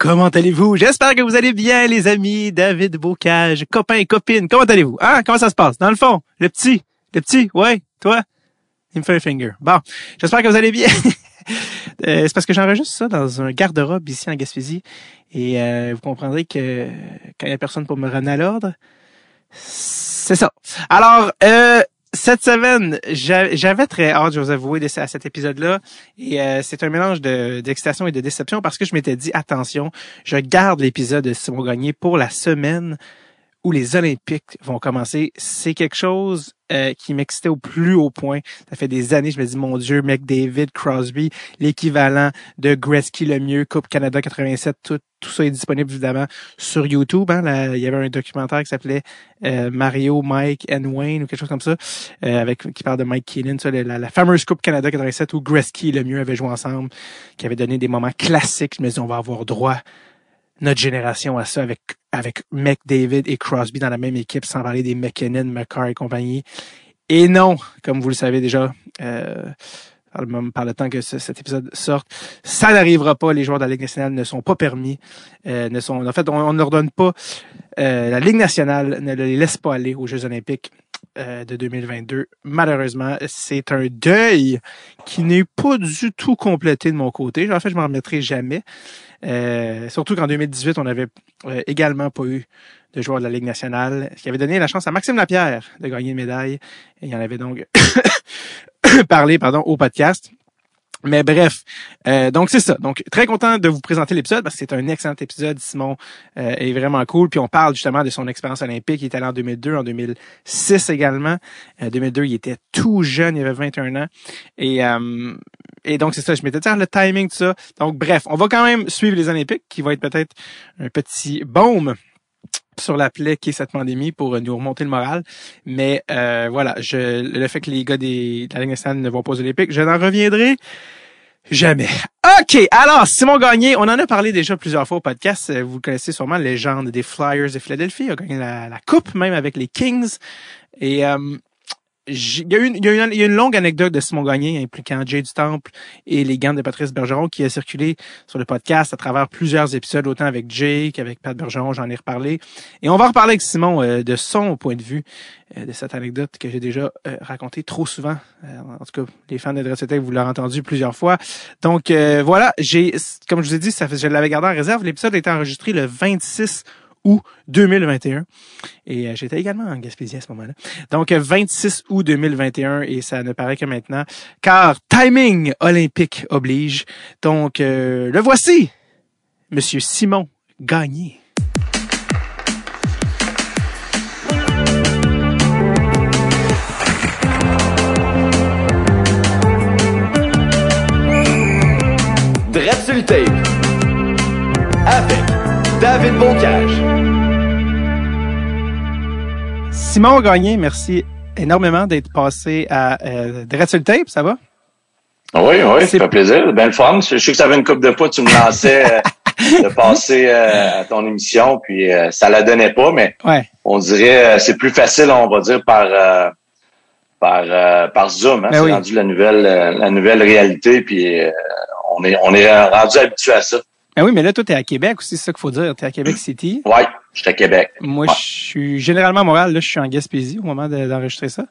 comment allez-vous? J'espère que vous allez bien, les amis. David Bocage, copains et copines, comment allez-vous? Hein? Comment ça se passe? Dans le fond, le petit, le petit, ouais, toi? Il me fait un finger. Bon, j'espère que vous allez bien. Euh, c'est parce que j'enregistre ça dans un garde-robe ici en Gaspésie. Et euh, vous comprendrez que quand il n'y a personne pour me ramener à l'ordre, c'est ça. Alors, euh, cette semaine, j'avais très hâte, je vous avouer, à cet épisode-là. Et euh, c'est un mélange d'excitation et de déception parce que je m'étais dit, attention, je garde l'épisode de Simon Gagné pour la semaine où les Olympiques vont commencer. C'est quelque chose euh, qui m'excitait au plus haut point. Ça fait des années, je me dis, mon Dieu, McDavid, Crosby, l'équivalent de Gretzky le mieux, Coupe Canada 87, tout, tout ça est disponible évidemment sur YouTube. Hein. il y avait un documentaire qui s'appelait euh, Mario, Mike and Wayne ou quelque chose comme ça, euh, avec qui parle de Mike Keenan, ça, la, la, fameuse Coupe Canada 87 où Gretzky le mieux avait joué ensemble, qui avait donné des moments classiques. Je me dis, on va avoir droit notre génération à ça avec avec McDavid et Crosby dans la même équipe, sans parler des McKinnon, McCarr et compagnie. Et non, comme vous le savez déjà, euh, par, le, temps que cet épisode sorte, ça n'arrivera pas. Les joueurs de la Ligue nationale ne sont pas permis. Euh, ne sont, en fait, on, ne leur donne pas. Euh, la Ligue nationale ne les laisse pas aller aux Jeux olympiques euh, de 2022. Malheureusement, c'est un deuil qui n'est pas du tout complété de mon côté. En fait, je m'en remettrai jamais. Euh, surtout qu'en 2018, on n'avait euh, également pas eu de joueur de la Ligue nationale, ce qui avait donné la chance à Maxime Lapierre de gagner une médaille. Et il en avait donc parlé pardon, au podcast. Mais bref, euh, donc c'est ça. Donc très content de vous présenter l'épisode parce que c'est un excellent épisode. Simon euh, est vraiment cool. Puis on parle justement de son expérience olympique. Il est allé en 2002, en 2006 également. En euh, 2002, il était tout jeune, il avait 21 ans. Et, et donc c'est ça. Je m'étais dit ah, le timing tout ça. Donc bref, on va quand même suivre les Olympiques, qui va être peut-être un petit baume sur la plaie qui est cette pandémie pour nous remonter le moral. Mais euh, voilà, je, le fait que les gars des, de la Ligue ne vont pas aux Olympiques, je n'en reviendrai jamais. OK, alors Simon Gagné, on en a parlé déjà plusieurs fois au podcast. Vous le connaissez sûrement, légende des Flyers de Philadelphie. Il a gagné la, la coupe même avec les Kings. Et euh, il y, a une, y y a une longue anecdote de Simon Gagné impliquant Jay du Temple et les gants de Patrice Bergeron qui a circulé sur le podcast à travers plusieurs épisodes, autant avec Jay qu'avec Pat Bergeron, j'en ai reparlé. Et on va reparler avec Simon euh, de son point de vue euh, de cette anecdote que j'ai déjà euh, racontée trop souvent. en tout cas, les fans de Dressette, vous l'avez entendu plusieurs fois. Donc voilà, j'ai, comme je vous ai dit, ça je l'avais gardé en réserve. L'épisode a été enregistré le 26 août 2021. Et euh, j'étais également en Gaspésie à ce moment-là. Donc 26 août 2021 et ça ne paraît que maintenant, car timing olympique oblige. Donc euh, le voici, Monsieur Simon Gagné. Dread Avec David Bocage. Simon Gagné, merci énormément d'être passé à euh, Tape, ça va? Oui, oui, ça fait plaisir. Ben le fun. Je sais que ça avait une coupe de fois, tu me lançais euh, de passer euh, à ton émission, puis euh, ça la donnait pas, mais on dirait c'est plus facile, on va dire, par par par Zoom. Hein? Ben c'est rendu la nouvelle la nouvelle réalité, puis on est on est rendu habitué à ça. Ah oui, mais là, toi, t'es à Québec aussi, c'est ça qu'il faut dire. T'es à Québec City. Oui, je suis à Québec. Moi, je suis généralement à Montréal. Là, je suis en Gaspésie au moment d'enregistrer ça.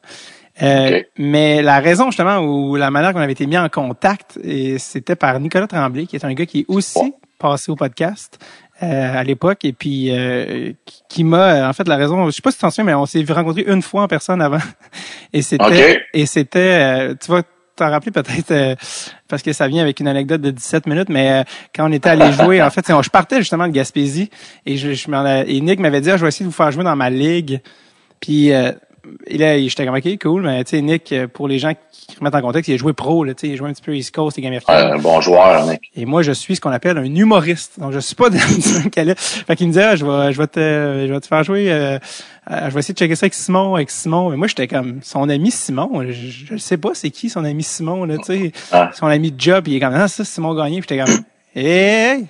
Euh, Mais la raison, justement, ou la manière qu'on avait été mis en contact, c'était par Nicolas Tremblay, qui est un gars qui est aussi passé au podcast. Euh, à l'époque et puis euh, qui, m'a en fait la raison je sais pas si tu t'en souviens mais on s'est rencontrés une fois en personne avant et c'était et c'était euh, tu vois t'en rappeler peut-être euh, parce que ça vient avec une anecdote de 17 minutes, mais euh, quand on était allé jouer, en fait, je partais justement de Gaspésie et je, je et Nick m'avait dit ah, je vais essayer de vous faire jouer dans ma ligue. Puis euh, et là, j'étais comme OK, cool, mais tu sais, Nick, pour les gens qui remettent en contexte, il a joué pro, là, tu sais, il a joué un petit peu East Coast et américain. un bon joueur, Nick. Et moi, je suis ce qu'on appelle un humoriste. Donc, je suis pas dans le Fait qu'il me disait, ah, je vais, je vais te, je vais te faire jouer, euh, je vais essayer de checker ça avec Simon, avec Simon. Mais moi, j'étais comme, son ami Simon, je, ne sais pas c'est qui son ami Simon, là, tu sais. Ah. Son ami job, il est comme, ah, ça, Simon Gagné. Puis j'étais comme, hey,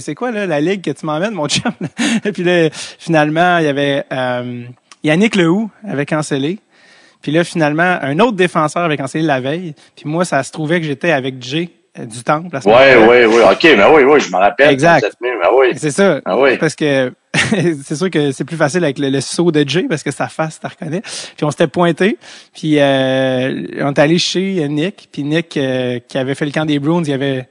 c'est quoi, là, la ligue que tu m'emmènes, mon chum? et puis là, finalement, il y avait, euh, Yannick Lehou avait cancellé. Puis là, finalement, un autre défenseur avait cancellé la veille. Puis moi, ça se trouvait que j'étais avec Jay du temple. Oui, oui, oui. OK, mais oui, oui, je me rappelle. Exact. Mais oui. C'est ça. Ah oui. Parce que c'est sûr que c'est plus facile avec le, saut de Jay parce que sa face, tu reconnais. Puis on s'était pointé, puis euh, on est allé chez Nick, puis Nick euh, qui avait fait le camp des Bruins, il avait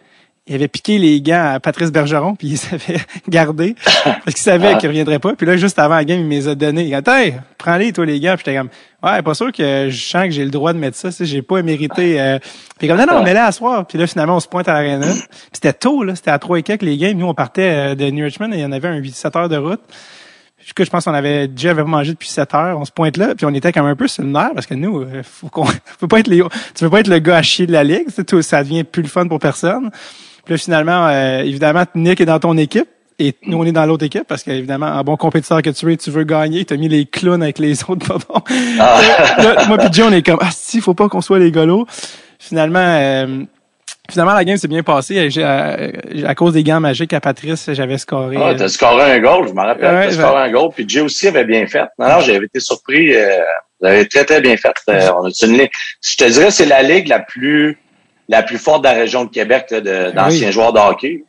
il avait piqué les gants à Patrice Bergeron, puis il s'avait gardé parce qu'il savait ah. qu'il reviendrait pas. Puis là, juste avant la game, il me les a donnés. Il a dit Hey, prends-les, toi, les gars. Puis j'étais comme Ouais, pas sûr que je sens que j'ai le droit de mettre ça. J'ai pas mérité. Euh... Puis comme non, non, mets-les à soir. Puis là, finalement, on se pointe à l'arena. c'était tôt, là. C'était à trois et quelques les games. Nous, on partait euh, de New Richmond et il y en avait un 7 heures de route. Que je pense qu'on avait déjà avait mangé depuis 7 heures. On se pointe là, puis on était quand même un peu sur le nerf parce que nous, euh, faut qu'on, faut pas être les, tu veux pas être le gars à chier de la ligue. Tout, ça devient plus le fun pour personne. Puis là, finalement, euh, évidemment, Nick est dans ton équipe. Et nous, on est dans l'autre équipe parce qu'évidemment, un bon compétiteur que tu es, tu veux gagner. Tu as mis les clowns avec les autres pas bon. Ah. moi puis Joe, on est comme Ah si, faut pas qu'on soit les golos. Finalement, euh, finalement, la game s'est bien passée. À, cause des gants magiques à Patrice, j'avais scoré. Ah, t'as scoré un goal, je me rappelle. Ouais, t'as scoré un goal. Puis Jay aussi avait bien fait. Non, non, j'avais été surpris. Euh, vous avez très, très bien fait. Euh, on a une, je te dirais, c'est la ligue la plus la plus forte de la région de Québec d'anciens joueurs de hockey.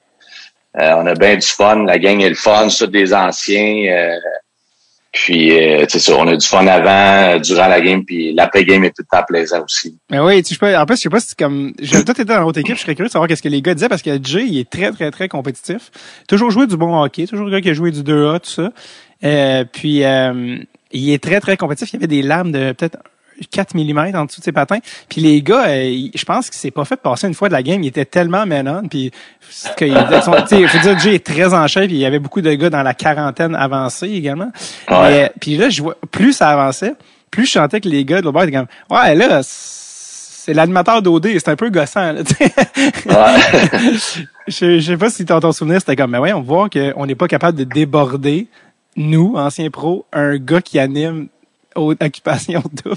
Euh, on a bien du fun, la gang est le fun, ça des anciens. Euh, puis, euh, c'est ça, on a du fun avant, durant la game, puis l'après-game est tout le temps plaisant aussi. Mais oui, tu sais, en plus, je sais pas si c'est comme, j'ai tout été dans l'autre équipe, je serais curieux de savoir qu'est-ce que les gars disaient parce que Jay, il est très, très, très compétitif. Toujours joué du bon hockey, toujours le gars qui a joué du 2A, tout ça. Euh, puis, il est très, très compétitif. Il y avait des lames de peut-être 4 mm en dessous de ses patins. Puis les gars, euh, je pense qu'il s'est pas fait passer une fois de la game. Il était tellement menon. Puis il faut dire que Jay est très en chef. Puis il y avait beaucoup de gars dans la quarantaine avancée également. puis là, je vois plus ça avançait, plus je sentais que les gars de l'autre étaient comme ouais là c'est l'animateur d'OD, c'est un peu gossant. Là, je, je sais pas si tu ton souvenir, c'était comme, mais ouais, on voit qu'on n'est pas capable de déborder, nous, anciens pros, un gars qui anime occupation double.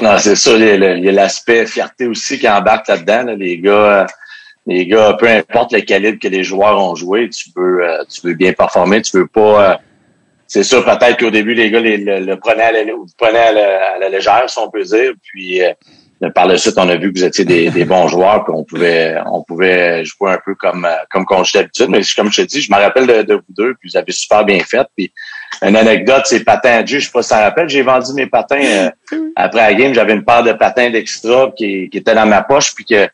Non, c'est ça. Il y a l'aspect fierté aussi qui embarque là-dedans. Les gars, les gars, peu importe le calibre que les joueurs ont joué, tu veux, euh, tu bien performer. Tu veux pas. Euh, c'est sûr, peut-être qu'au début, les gars le, prenaient, à la, à, légère, si on peut dire. Puis euh, par la suite, on a vu que vous étiez des, bons joueurs, puis on pouvait, on pouvait jouer un peu comme comme qu'on d'habitude. Mais comme je te dis, je me rappelle de, vous deux, puis vous avez super bien fait. Une anecdote, c'est patins à Dieu, je sais pas si ça rappelle, j'ai vendu mes patins euh, après la game, j'avais une paire de patins d'extra qui, qui était dans ma poche, puis que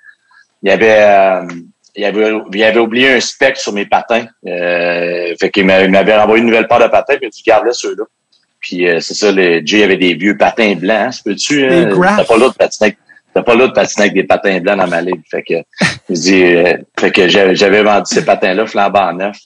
il y avait euh, il avait, il avait oublié un spec sur mes patins. Euh, fait qu'il m'avait envoyé une nouvelle paire de patins, puis il dit garde ceux-là. Puis euh, c'est ça, le Jay avait des vieux patins blancs, hein, peux-tu? Hein? T'as pas l'autre patiner. T'as pas l'autre patiner avec des patins blancs dans ma ligue. Fait que je dis, fait que j'avais vendu ces patins-là flambant neuf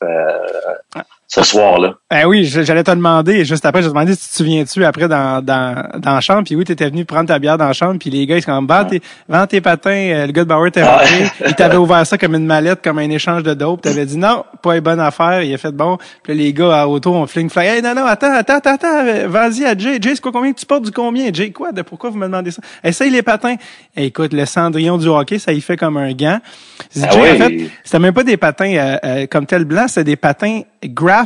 ce soir-là. Ben oui, j'allais te demander, juste après, je te demandé si tu te souviens-tu après dans, dans, dans la chambre, puis oui, tu étais venu prendre ta bière dans la chambre, puis les gars, ils sont comme, vends, tes, vends tes patins, euh, le gars de Bauer t'est rentré, il t'avait ouvert ça comme une mallette, comme un échange de dope, t'avais dit non, pas une bonne affaire, il a fait bon, puis les gars à auto, on fling flag, hey, non, non, attends, attends, attends, attends, vas-y à Jay, Jay, c'est quoi, combien que tu portes du combien? Jay, quoi, de pourquoi vous me demandez ça? Essaye les patins. écoute, le cendrillon du hockey, ça y fait comme un gant. Ah Jay, en fait, c'était même pas des patins euh, euh, comme tel blanc, c'était des patins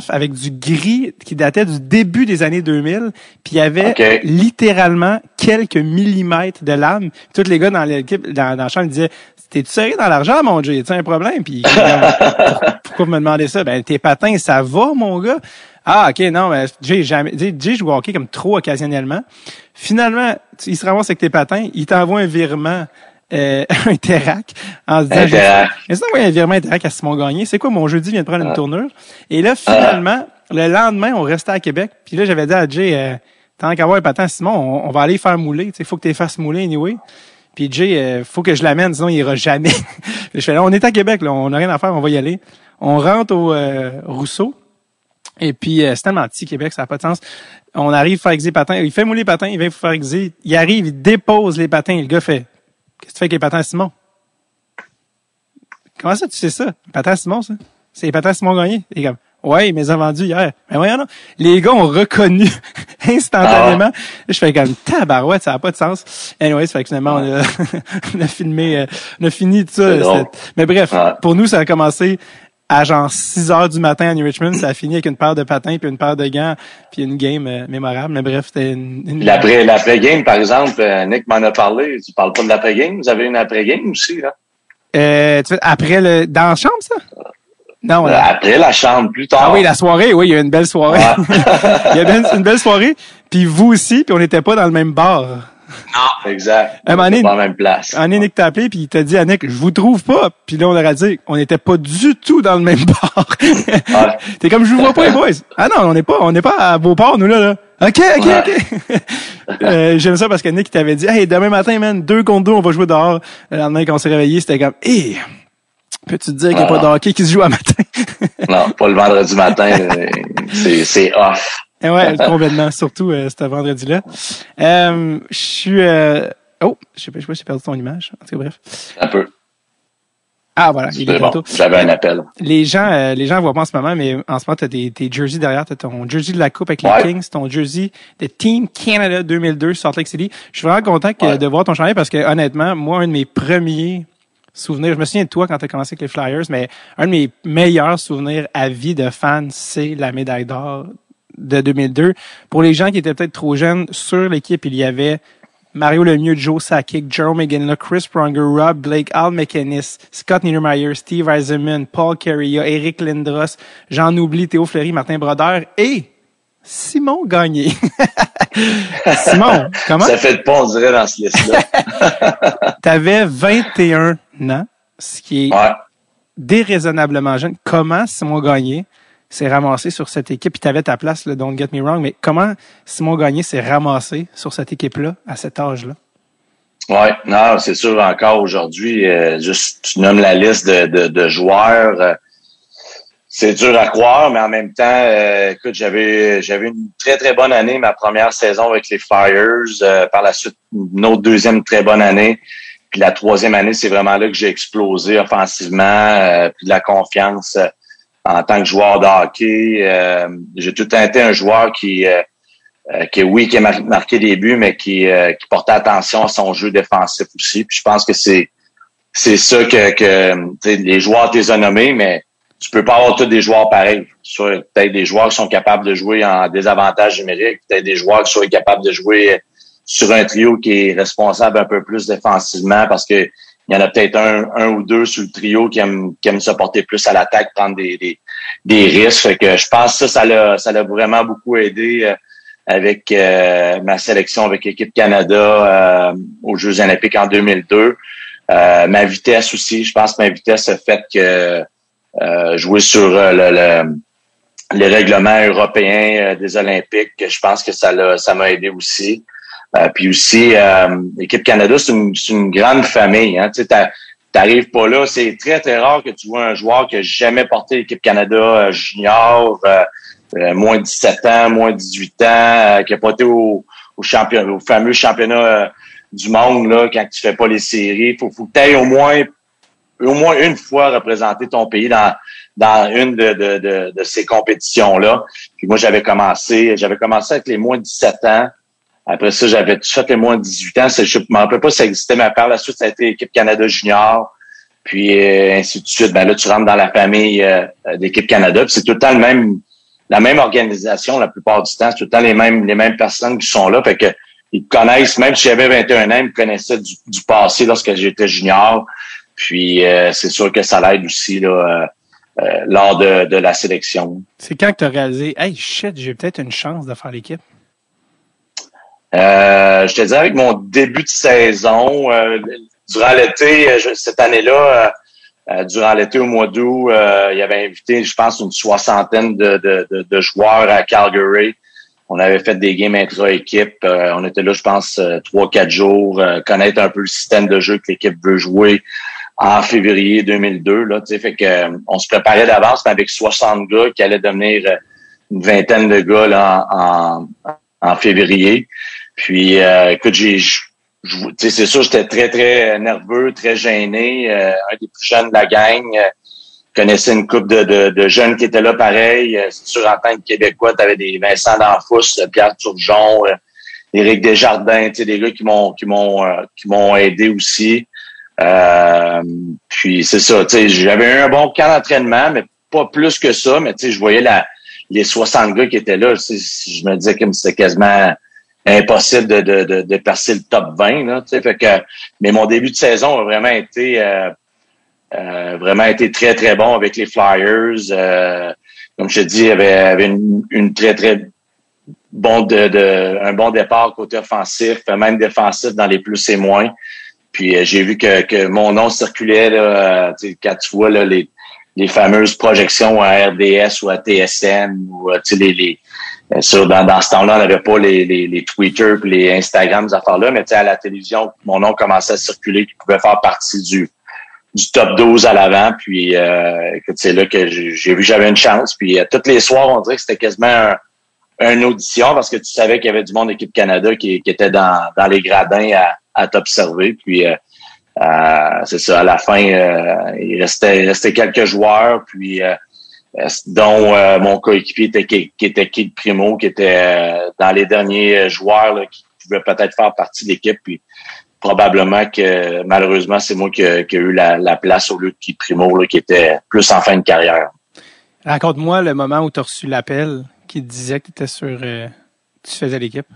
avec du gris qui datait du début des années 2000, puis il y avait littéralement quelques millimètres de lame. tous les gars dans l'équipe, dans, dans le champ, ils disaient T'es-tu sérieux dans l'argent, mon Dieu? Y un problème? Puis pourquoi vous me demandez ça? Ben, tes patins, ça va, mon gars? Ah, OK, non, mais j'ai jamais. Jay joue au hockey comme trop occasionnellement. Finalement, il se ramasse avec tes patins, il t'envoie un virement euh, un Interac en se disant j'ai envoyé un virement Interac à Simon Gagné. C'est quoi mon jeudi vient de prendre une tournure? Et là, finalement, le lendemain, on restait à Québec. Puis là, j'avais dit à Jay, euh, tant qu'à avoir un patin Simon, on, va aller faire mouler. Il faut que tu fasses mouler anyway. Puis Jay, euh, faut que je l'amène, sinon il ira jamais. je fais là, on est à Québec, là, on n'a rien à faire, on va y aller. On rentre au euh, Rousseau. Et puis, euh, c'est tellement petit, Québec, ça n'a pas de sens. On arrive faire exer patins. Il fait mouler les patins, il vient faire exer. Il arrive, il dépose les patins. Le gars fait, qu'est-ce que tu fais avec les patins Simon? Comment ça, tu sais ça? Patins Simon, ça? C'est les patins Simon Gagné. Il est comme, Ouais, il m'a vendu hier. Mais voyons, non. Les gars ont reconnu instantanément. Ah Je fais comme tabarouette, ça n'a pas de sens. Anyway, ça fait que finalement, on, a, on a filmé, euh, on a fini tout ça. Mais bref, pour nous, ça a commencé à genre 6 heures du matin à New Richmond. Ça a fini avec une paire de patins, puis une paire de gants, puis une game euh, mémorable. Mais bref, c'était une... une... L'après-game, par exemple, euh, Nick m'en a parlé. Tu parles pas de l'après-game? Vous avez une après-game aussi, là? Euh, après le, dans la chambre, ça? Non, euh, Après la chambre, plus tard. Ah oui, la soirée, oui, il y a eu une belle soirée. il y a eu une belle soirée. Puis vous aussi, puis on n'était pas dans le même bar. Non, exact. Un moment donné, pas la même place. Un Nick t'a appelé, puis il t'a dit, Annick, je vous trouve pas. Puis là, on leur a dit, on n'était pas du tout dans le même bar. T'es comme, je vous vois pas, les boys. Ah non, on n'est pas, on n'est pas à Beauport, nous, là, là. OK, OK, OK. euh, J'aime ça parce que Nick t'avait dit, hey, demain matin, man, deux contre deux, on va jouer dehors. Le lendemain, quand on s'est réveillé, c'était comme, hé, peux-tu te dire qu'il n'y a pas de hockey qui se joue à matin? non, pas le vendredi matin. c'est off. Eh ouais, complètement. Surtout euh, ce vendredi-là. Euh, je suis... Euh... Oh, je sais pas, je sais pas si j'ai perdu ton image. En tout cas, bref. Un peu. Ah voilà, il est bon. J'avais un appel. Les gens, euh, les gens voient pas en ce moment, mais en ce moment, tu as des, tes jerseys derrière. Tu as ton jersey de la Coupe avec les Kings, ton jersey de Team Canada 2002 Salt Lake City. Je suis vraiment content de voir ton chandail parce que honnêtement, moi, un de mes premiers souvenirs, je me souviens de toi quand tu as commencé avec les Flyers, mais un de mes meilleurs souvenirs à vie de fan, c'est la médaille d'or de 2002. Pour les gens qui étaient peut-être trop jeunes, sur l'équipe, il y avait Mario Lemieux, Joe Sakic, Jerome McGinley, Chris Pronger, Rob Blake, Al McInnes, Scott Niedermayer, Steve Eisenman, Paul Carrier, Eric Lindros, j'en oublie, Théo Fleury, Martin Brodeur et Simon Gagné. Simon, comment? Ça fait de pas, on dirait, dans ce liste-là. T'avais 21 ans, ce qui est déraisonnablement jeune. Comment Simon Gagné s'est ramassé sur cette équipe. Puis tu avais ta place, là, don't get me wrong, mais comment Simon Gagné s'est ramassé sur cette équipe-là à cet âge-là? Oui, non, c'est sûr encore aujourd'hui. Euh, juste tu nommes la liste de, joueurs. Euh, c'est dur à croire, mais en même temps, euh, écoute, j'avais j'avais une très très bonne année, ma première saison avec les Flyers. par la suite, une autre deuxième très bonne année. Puis la troisième année, c'est vraiment là que j'ai explosé offensivement, puis de la confiance en tant que joueur de hockey. Euh, j'ai tout le temps été un joueur qui, euh, euh, qui oui, qui a marqué des buts, mais qui, qui portait attention à son jeu défensif aussi. Puis je pense que c'est c'est ça que, que les joueurs t'es nommés, mais tu peux pas avoir tous des joueurs pareils. Peut-être des joueurs qui sont capables de jouer en désavantage numérique, peut-être des joueurs qui sont capables de jouer sur un trio qui est responsable un peu plus défensivement parce que il y en a peut-être un, un ou deux sur le trio qui aiment, qui aiment se porter plus à l'attaque, prendre des, des, des risques. Fait que je pense que ça, ça l'a, ça l'a vraiment beaucoup aidé euh, avec euh, ma sélection avec l'équipe Canada euh, aux Jeux olympiques en 2002. ma vitesse aussi, je pense que ma vitesse a fait que jouer sur le, le les règlements européens des Olympiques, je pense que ça l'a, ça m'a aidé aussi. Euh, puis aussi, euh, l'équipe Canada, c'est une, une, grande famille. Hein. Tu n'arrives pas là. C'est très, très rare que tu vois un joueur qui n'a jamais porté l'équipe Canada euh, junior, euh, moins de 17 ans, moins de 18 ans, qui n'a pas été au, au, champion, au fameux championnat du monde là, quand tu fais pas les séries. Faut, faut que tu ailles au moins au moins une fois représenter ton pays dans, dans une de, de, de, de ces compétitions-là. Puis moi, j'avais commencé, j'avais commencé avec les moins de 17 ans. Après ça, j'avais tout fait moins de 18 ans. Je ne me rappelle pas si ça existait, mais par la suite, ça a été l'équipe Canada Junior. Puis euh, ainsi de suite. Ben là, tu rentres dans la famille euh, d'équipe Canada. c'est tout le temps le même, la même organisation la plupart du temps. C'est tout le temps les mêmes, les mêmes personnes qui sont là. Fait que ils connaissent, même si j'avais 21 ans, ils me connaissaient du, passé lorsque j'étais junior. Puis euh, c'est sûr que ça l'aide aussi là, lors de, de la sélection. C'est quand que tu as réalisé Hey shit, j'ai peut-être une chance de faire l'équipe? Euh, je te dis avec mon début de saison, euh, durant l'été, euh, cette année-là, durant l'été au mois d'août, il y avait invité, je pense, une soixantaine de, de, de, joueurs à Calgary. On avait fait des games intra-équipe. on était là, je pense, trois, quatre jours, connaître un peu le système de jeu que l'équipe veut jouer en février 2002. Là, fait que, on se préparait d'avance, mais avec 60 gars qui allaient devenir une vingtaine de gars là, en, en février. Puis, euh, écoute, j'ai, c'est sûr, j'étais très, très nerveux, très gêné. Euh, un des plus jeunes de la gang. Euh, connaissais une couple de, de, de, jeunes qui étaient là pareil. Euh, c'est sûr, en tant que Québécois, tu avais des Vincent D'Anfous, Pierre Turgeon, Éric Desjardins, tu sais, des gars qui m'ont qui m'ont qui m'ont aidé aussi. puis c'est ça, tu sais, j'avais eu un bon camp d'entraînement, mais pas plus que ça. Mais tu sais, je voyais la les 60 gars qui étaient là. Je me disais que c'était quasiment impossible de, de, de, de, passer le top 20. Là, fait que, mais mon début de saison a vraiment été euh, vraiment été très, très bon avec les Flyers. comme je te dis, il avait, avait une, une très, très bon de, de, un bon départ côté offensif, même défensif dans les plus et moins. Puis euh, j'ai vu que, que mon nom circulait là, euh, quand tu vois là, les, les fameuses projections à RDS ou à TSN ou euh, les, les sur, dans, dans ce temps-là, on n'avait pas les, les, les Twitter puis les Instagram, ces affaires-là, mais à la télévision, mon nom commençait à circuler, qui pouvait faire partie du, du top 12 à l'avant. Puis euh, c'est là que j'ai vu que j'avais une chance. Puis euh, tous les soirs, on dirait que c'était quasiment un, une audition parce que tu savais qu'il y avait du monde d'équipe Canada qui, qui était dans, dans les gradins à, à t'observer. Puis euh, euh, c'est ça, à la fin, euh, il restait, il restait quelques joueurs, puis dont mon coéquipier était qui, était Kid Primo, qui était dans les derniers joueurs qui pouvaient peut-être faire partie de l'équipe. Puis probablement que malheureusement, c'est moi qui, ai eu la, place au lieu de Kid Primo, là, qui était plus en fin de carrière. Raconte-moi le moment où tu as reçu l'appel qui disait que étais sur. Euh, tu faisais l'équipe?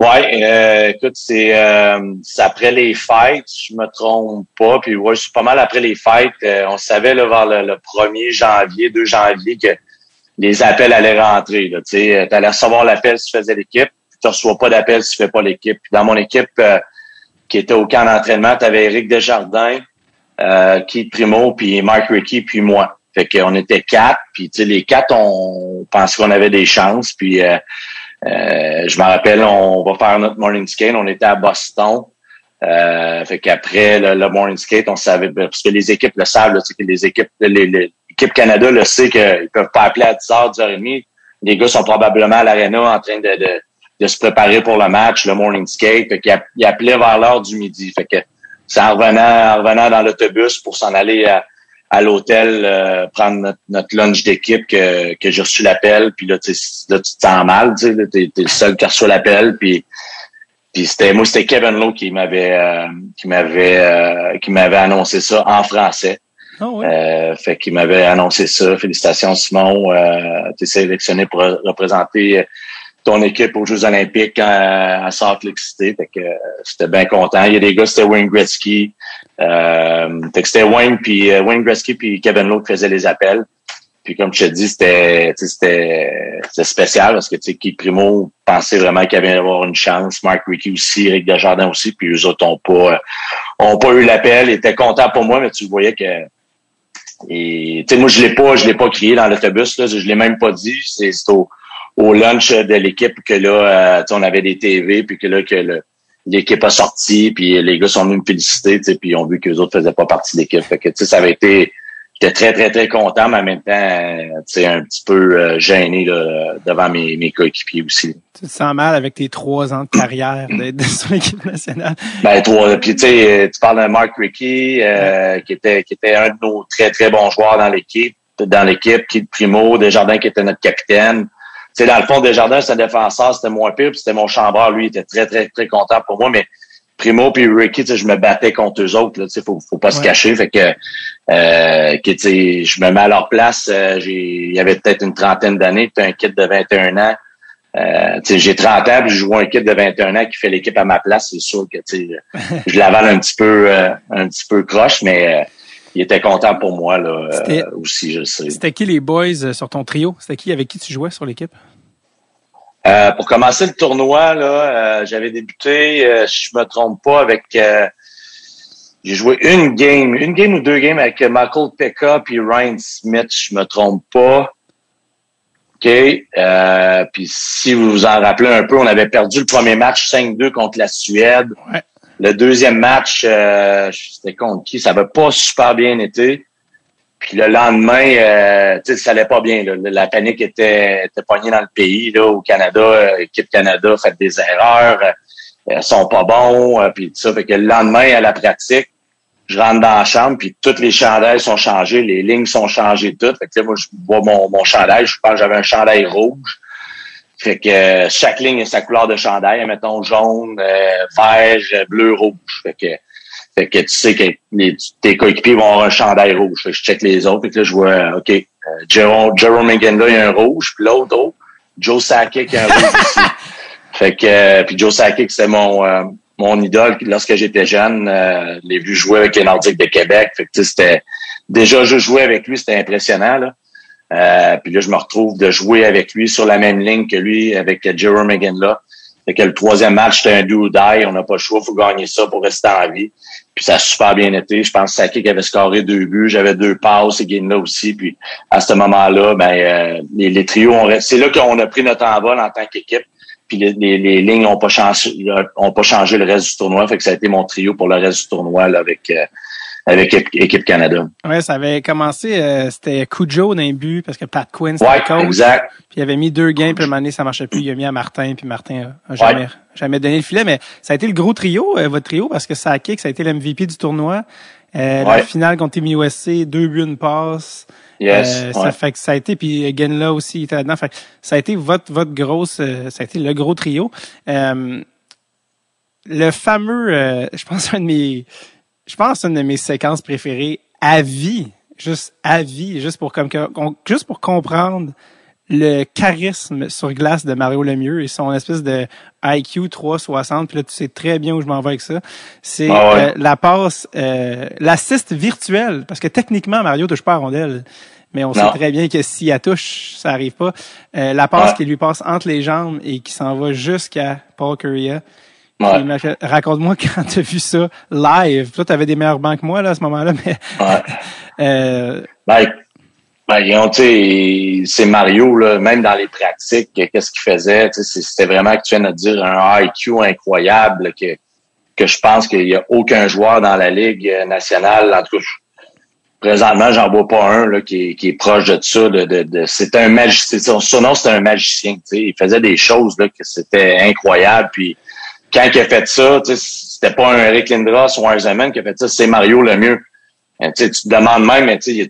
Ouais, euh, écoute, c'est euh, après les fêtes, je me trompe pas. Puis ouais, c'est pas mal après les fêtes. Euh, on savait là, vers le, 1er janvier, 2 janvier, que les appels allaient rentrer. Tu sais, allais recevoir l'appel si tu faisais l'équipe. Tu reçois pas d'appel si tu fais pas l'équipe. Dans mon équipe qui était au camp d'entraînement, tu avais Eric Desjardins, euh, Keith Primo, puis Mark Rickey, puis moi. Fait qu'on était quatre, puis les quatre, on pensait qu'on avait des chances. Puis euh, euh, je me rappelle, on va faire notre morning skate. On était à Boston. Euh, fait qu'après le, morning skate, on savait parce que les équipes le savent, là, que les équipes, l'équipe Canada le sait qu'ils peuvent pas appeler à 10h, 10h30. Les gars sont probablement à l'aréna en train de, de, de, se préparer pour le match, le morning skate. Fait qu'ils appelaient vers l'heure du midi. Fait que c'est en revenant, en revenant dans l'autobus pour s'en aller à à l'hôtel euh, prendre notre, lunch d'équipe que, que j'ai reçu l'appel puis là tu là tu te sens mal tu sais t'es, es le seul qui reçu l'appel puis puis c'était moi c'était Kevin Lowe qui m'avait euh, qui m'avait euh, qui m'avait annoncé ça en français oh, fait qu'il m'avait annoncé ça félicitations Simon tu es sélectionné pour représenter ton équipe aux Jeux Olympiques à, Salt Lake City. Fait que j'étais bien content. Il y a des gars, c'était Wayne Gretzky. Euh, c'était Wayne puis euh, Wayne Gretzky puis Kevin Lowe qui faisaient les appels. Puis comme je te dis, c'était c'était spécial parce que tu sais, Primo pensait vraiment qu'il allait avoir une chance. Mark Rickey aussi, Eric Desjardins aussi, puis eux autres ont pas ont pas eu l'appel. Ils étaient contents pour moi, mais tu voyais que et moi je l'ai pas, je l'ai pas crié dans l'autobus, là, je l'ai même pas dit. C'est au, au lunch de l'équipe que là, euh, on avait des TV, puis que là, que l'équipe a sorti, puis les gars sont venus me féliciter, puis ils ont vu que les autres faisaient pas partie de l'équipe. Fait que ça avait été. J'étais très, très, très content, mais en même temps, tu un petit peu euh, gêné là, devant mes, mes coéquipiers aussi. Tu te sens mal avec tes trois ans de carrière d'être sur l'équipe nationale? Ben, toi, puis tu sais, tu parles de Mark Rickey, euh, qui était qui était un de nos très, très bons joueurs dans l'équipe, dans l'équipe, qui est Primo, Desjardins qui était notre capitaine sais, dans le fond, Desjardins, c'était un défenseur, c'était moins pire, puis c'était mon chambreur, lui, il était très, très, très content pour moi, mais Primo puis Ricky, je me battais contre eux autres, il faut, faut pas se cacher, fait que, euh, que je me mets à leur place, euh, il y avait peut-être une trentaine d'années, tu un kid de 21 ans, euh, j'ai 30 ans, puis je joue un kid de 21 ans qui fait l'équipe à ma place, c'est sûr que je l'avale un petit peu euh, un petit peu croche, mais il était content pour moi là, aussi, je sais. C'était qui les boys sur ton trio? C'était qui avec qui tu jouais sur l'équipe? Euh, pour commencer le tournoi, là, euh, j'avais débuté, euh, je me trompe pas, avec j'ai joué une game, une game ou deux games avec Michael Pekka puis Ryan Smith, je me trompe pas. OK. puis si vous vous en rappelez un peu, on avait perdu le premier match 5-2 contre la Suède. Le deuxième match, c'était contre qui? Ça n'avait pas super bien été. Puis le lendemain, euh, ça allait pas bien. La panique était, était poignée dans le pays. Là, au Canada, euh, l'équipe Canada fait des erreurs. Euh, elles sont pas bons. Euh, puis ça. Fait que le lendemain, à la pratique, je rentre dans la chambre, puis toutes les chandails sont changés, les lignes sont changées toutes. Fait que moi, je vois mon, mon chandail, je pense que j'avais un chandail rouge. Fait que chaque ligne a sa couleur de chandail, mettons jaune, vert, bleu, rouge. Fait que fait que tu sais que tes coéquipiers vont avoir un chandail rouge. Fait que je check les autres. Fait que là, je vois, OK, euh, Jerome, Jerome il y a un rouge. Puis l'autre, oh, Joe Sakic a un rouge aussi. Fait que, euh, puis Joe Sakic, c'est mon, euh, mon idole lorsque j'étais jeune. Euh, l'ai vu jouer avec les Nordiques de Québec. Fait que c'était déjà je jouais avec lui, c'était impressionnant. Là. Euh, puis là, je me retrouve de jouer avec lui sur la même ligne que lui, avec Jerome là. Fait que le troisième match, c'était un do die. On n'a pas le choix, faut gagner ça pour rester en vie. Puis ça a super bien été. Je pense que Saki avait scoré deux buts. J'avais deux passes et là aussi. Puis à ce moment-là, ben euh, les, les, trios, c'est là qu'on a pris notre envol en tant qu'équipe puis les, les, lignes ont pas changé ont pas changé le reste du tournoi fait que ça a été mon trio pour le reste du tournoi là, avec euh, avec équipe Canada. Ouais, ça avait commencé euh, c'était Cujo d'un but parce que Pat Quinn c'était ouais, coach. Exact. Puis il avait mis deux gains puis un moment ça marchait plus, il a mis à Martin puis Martin a, jamais jamais donné le filet mais ça a été le gros trio euh, votre trio parce que ça a kick, ça a été l'MVP du tournoi. La finale contre Team USA, deux buts, une passe. Yes, euh, Ça fait que ça a été, puis là aussi il était là-dedans. Fait ça a été votre votre grosse, euh, ça a été le gros trio. Euh, le fameux, je pense un de mes, je pense une de mes séquences préférées à vie, juste à vie, juste pour comme juste pour comprendre le charisme sur glace de Mario Lemieux et son espèce de IQ 360. Puis là, tu sais très bien où je m'en vais avec ça. C'est ah la passe, euh, l'assist virtuel. Parce que techniquement, Mario touche pas à rondelle. Mais on sait très bien que si elle touche, ça arrive pas. Euh, la passe qui lui passe entre les jambes et qui s'en va jusqu'à Paul Curria. Raconte-moi quand tu as vu ça live. Toi, tu avais des meilleurs bancs que moi là, à ce moment-là, mais euh, ben, ben, c'est Mario, là, même dans les pratiques, qu'est-ce qu'il faisait? C'était vraiment, que tu viens de dire, un IQ incroyable que, que je pense qu'il n'y a aucun joueur dans la Ligue nationale. En tout cas, présentement, j'en vois pas un là, qui, est, qui est proche de ça. De, de, c'était un magicien. Son nom, c'était un magicien. Il faisait des choses là, que c'était incroyable. Puis quand il a fait ça, c'était pas un Eric Lindros ou un Zeman qui a fait ça, c'est Mario le mieux. tu te demandes même, mais tu y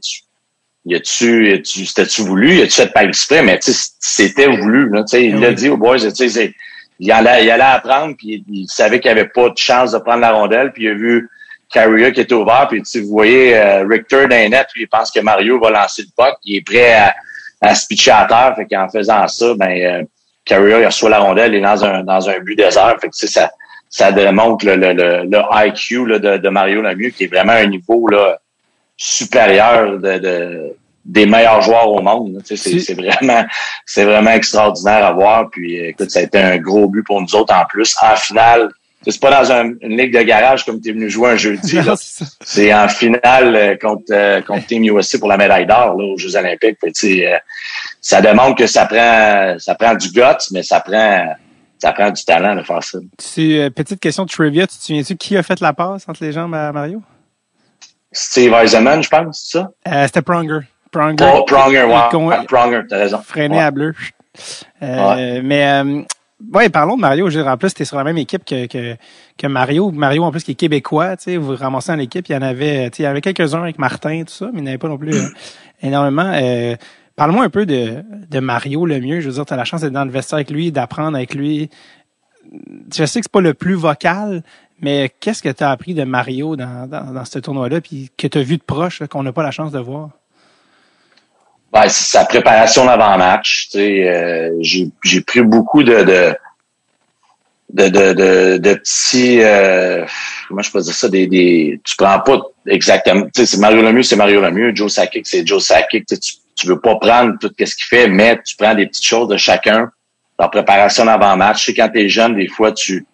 a-tu, c'était-tu voulu, y a-tu fait pas exprès, mais c'était voulu, là, tu il l'a dit aux boys, tu sais, il allait, il allait apprendre, puis il, savait qu'il avait pas de chance de prendre la rondelle, puis il a vu Carrier qui était ouvert, puis tu vous voyez euh, Richter d'un net, lui, il pense que Mario va lancer le puck, il est prêt à, à se pitcher à terre, fait qu'en faisant ça, ben, euh, Carrier, il reçoit la rondelle, il est dans un, dans un but désert, fait que ça, ça démontre le, le, le, IQ là, de, de Mario Lemieux, qui est vraiment un niveau, là, supérieur de, des meilleurs joueurs au monde. C'est vraiment c'est vraiment extraordinaire à voir. Puis écoute, ça a été un gros but pour nous autres en plus. En finale, c'est pas dans une ligue de garage comme tu es venu jouer un jeudi. C'est en finale euh, contre, euh, contre Team USA pour la médaille d'or aux Jeux Olympiques. Euh, ça demande que ça prend ça prend du guts, mais ça prend ça prend du talent de faire ça. petite question de trivia, tu te souviens-tu qui a fait la passe entre les jambes à Mario? Steve Eisenman, je pense, c'est ça? Euh, c'était Pronger. Pronger. Oh, Pronger, wow. Ah, Pronger, t'as raison. Freiné à bleu. Euh, Mais, euh, ouais, parlons de Mario. En plus, t'es sur la même équipe que, que, que Mario. Mario, en plus, qui est québécois, tu sais, vous ramassez en équipe. Il y en avait, tu sais, il y avait quelques-uns avec Martin, tout ça, mais il n'y en avait pas non plus énormément. Parle-moi un peu de, de Mario le mieux. Je veux dire, tu as la chance d'être dans le vestiaire avec lui, d'apprendre avec lui. Je sais que c'est pas le plus vocal, mais qu'est-ce que tu as appris de Mario dans, dans, dans ce tournoi-là, puis que tu as vu de proche, qu'on n'a pas la chance de voir? Ben, c'est sa préparation d'avant-match. Euh, j'ai pris beaucoup de, de de, de, de, petits euh, comment je peux dire ça des, des tu prends pas exactement tu sais c'est Mario Lemieux c'est Mario Lemieux Joe Sakic c'est Joe Sakic tu veux pas prendre tout ce qu'il fait mais tu prends des petites choses de chacun leur préparation d'avant match tu sais quand t'es jeune des fois tu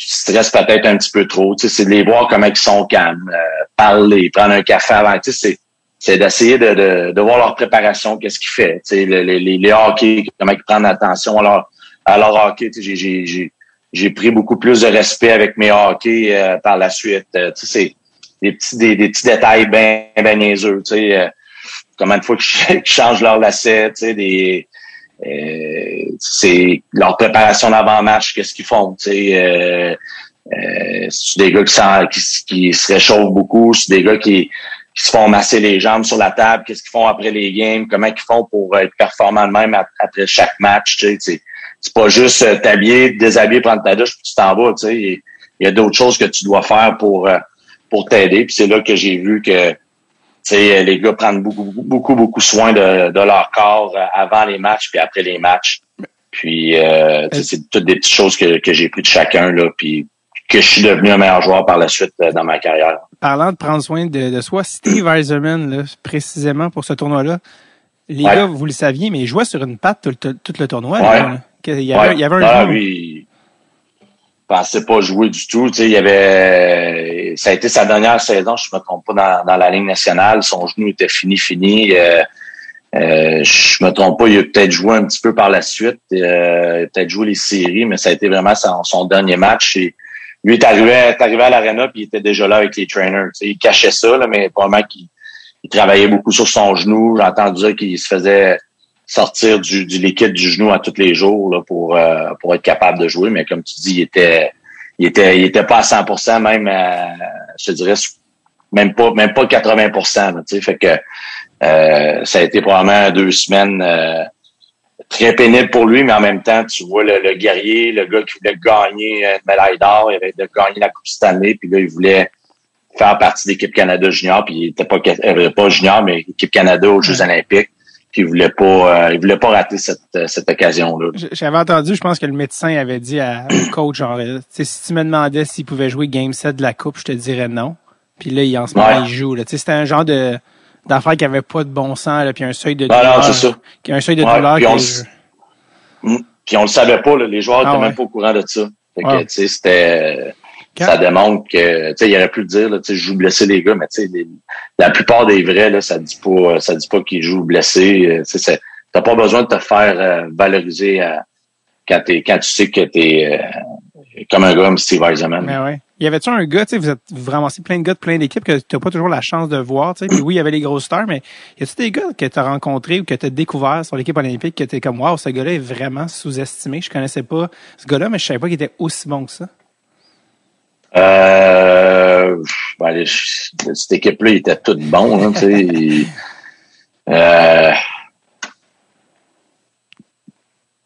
tu stresses peut-être un petit peu trop. Tu sais, c'est de les voir comment ils sont calmes, euh, parler, prendre un café avant. Tu sais, c'est, c'est d'essayer de, de, de, voir leur préparation, qu'est-ce qu'ils font. Tu sais, les, les, les hockey, comment ils prennent attention à leur, à leur hockey. Tu sais, j'ai, j'ai, j'ai pris beaucoup plus de respect avec mes hockey euh, par la suite. Euh, tu sais, c'est des petits, des, des petits détails bien ben niaiseux. Tu sais, comment une fois qu'ils changent leur lacet, tu sais, des euh, c'est leur préparation d'avant-match, qu'est-ce qu'ils font. Euh, euh, c'est des gars qui, qui, se réchauffent beaucoup, c'est des gars qui, se font masser les jambes sur la table, qu'est-ce qu'ils font après les games, comment ils font pour être performants de même après chaque match. Tu sais, c'est pas juste euh, t'habiller, déshabiller, prendre ta douche, puis tu t'en vas. Tu sais, il y a d'autres choses que tu dois faire pour pour t'aider. Puis c'est là que j'ai vu que sais, les gars prennent beaucoup, beaucoup, beaucoup soin de, de leur corps euh, avant les matchs puis après les matchs. Puis euh, c'est toutes des petites choses que, que j'ai pris de chacun là. Puis que je suis devenu un meilleur joueur par la suite dans ma carrière. Parlant de prendre soin de, soi, Steve Eiserman, précisément pour ce tournoi-là, les gars, vous le saviez, mais il jouait sur une patte tout, le tournoi. Il, y avait, il y avait un. Lui, pensait pas jouer du tout. Tu sais, il y avait, ça a été sa dernière saison, je me trompe pas, dans, dans la Ligue nationale. Son genou était fini, fini. Euh, euh, je me trompe pas, il a peut-être joué un petit peu par la suite. Euh, peut-être joué les séries, mais ça a été vraiment son, dernier match. Et lui est arrivé, est arrivé à l'arena puis il était déjà là avec les trainers. Tu sais, il cachait ça, là, mais probablement qu'il il travaillait beaucoup sur son genou. J'ai entendu dire qu'il se faisait sortir du, du, liquide du genou à tous les jours là, pour, euh, pour être capable de jouer. Mais comme tu dis, il était il était il était pas à 100% même je dirais même pas même pas 80 là, fait que euh, ça a été probablement deux semaines euh, très pénibles pour lui mais en même temps tu vois le, guerrier le gars qui voulait gagner une médaille d'or il avait de gagner la coupe année puis là il voulait faire partie de l'équipe Canada junior puis il était pas pas junior mais équipe Canada aux Jeux olympiques qu'il voulait pas, euh, il voulait pas rater cette, euh, cette occasion-là. J'avais entendu, je pense que le médecin avait dit à, au coach, genre, euh, si tu me demandais s'il pouvait jouer Game 7 de la Coupe, je te dirais non. Puis là, il, en ce moment, il joue. C'était un genre de d'affaire qui avait pas de bon sens, là, puis un seuil de douleur. Non, c'est ça. Un seuil de douleur. Puis, on, puis on le savait pas, là, les joueurs n'étaient ah même pas au courant de ça. Fait que, tu ça démontre que, tu sais, il aurait pu dire, tu sais, je joue blessé les gars, mais tu sais, la plupart des vrais, là, ça dit pas, ça dit pas qu'ils jouent blessé. Euh, tu sais, t'as pas besoin de te faire euh, valoriser euh, quand t'es, quand tu sais que t'es euh, comme un gars comme Steve Eisenman. Mais ouais. Y avait-tu un gars, tu sais, vous êtes vraiment plein de gars de plein d'équipes que t'as pas toujours la chance de voir, tu sais? Puis oui, il y avait les grosses stars, mais y a-tu des gars que t'as rencontrés ou que t'as découvert sur l'équipe olympique que t'es comme, wow, ce gars-là est vraiment sous-estimé? Je connaissais pas ce gars-là, mais je savais pas qu'il était aussi bon que ça. Euh, ben, cette équipe-là était toute bonne. Hein, euh,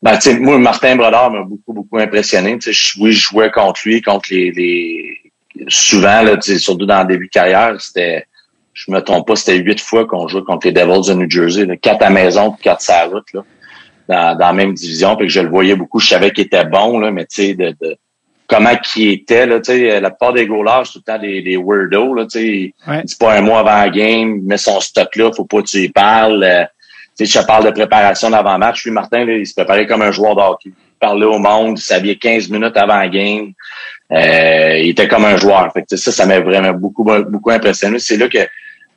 ben, moi, Martin Brodard m'a beaucoup, beaucoup impressionné. Oui, je jouais contre lui, contre les, les souvent, là, surtout dans le début de carrière, c'était je me trompe pas, c'était huit fois qu'on jouait contre les Devils de New Jersey. Là, quatre à maison, quatre sur la route, là, dans, dans la même division. Puis que je le voyais beaucoup. Je savais qu'il était bon, là, mais tu sais, de, de comment qui était là, tu sais, la plupart des goalers, c'est tout le temps des, des weirdos, là, tu sais, ouais. il pas un mois avant la game, met son stock là, faut pas que tu y parles. Euh, tu sais, je parle de préparation d'avant-match. Lui, Martin, là, il se préparait comme un joueur de hockey. Il parlait au monde, il s'habillait 15 minutes avant la game. Euh, il était comme un joueur. Fait que, ça, ça m'a vraiment beaucoup, beaucoup impressionné. C'est là que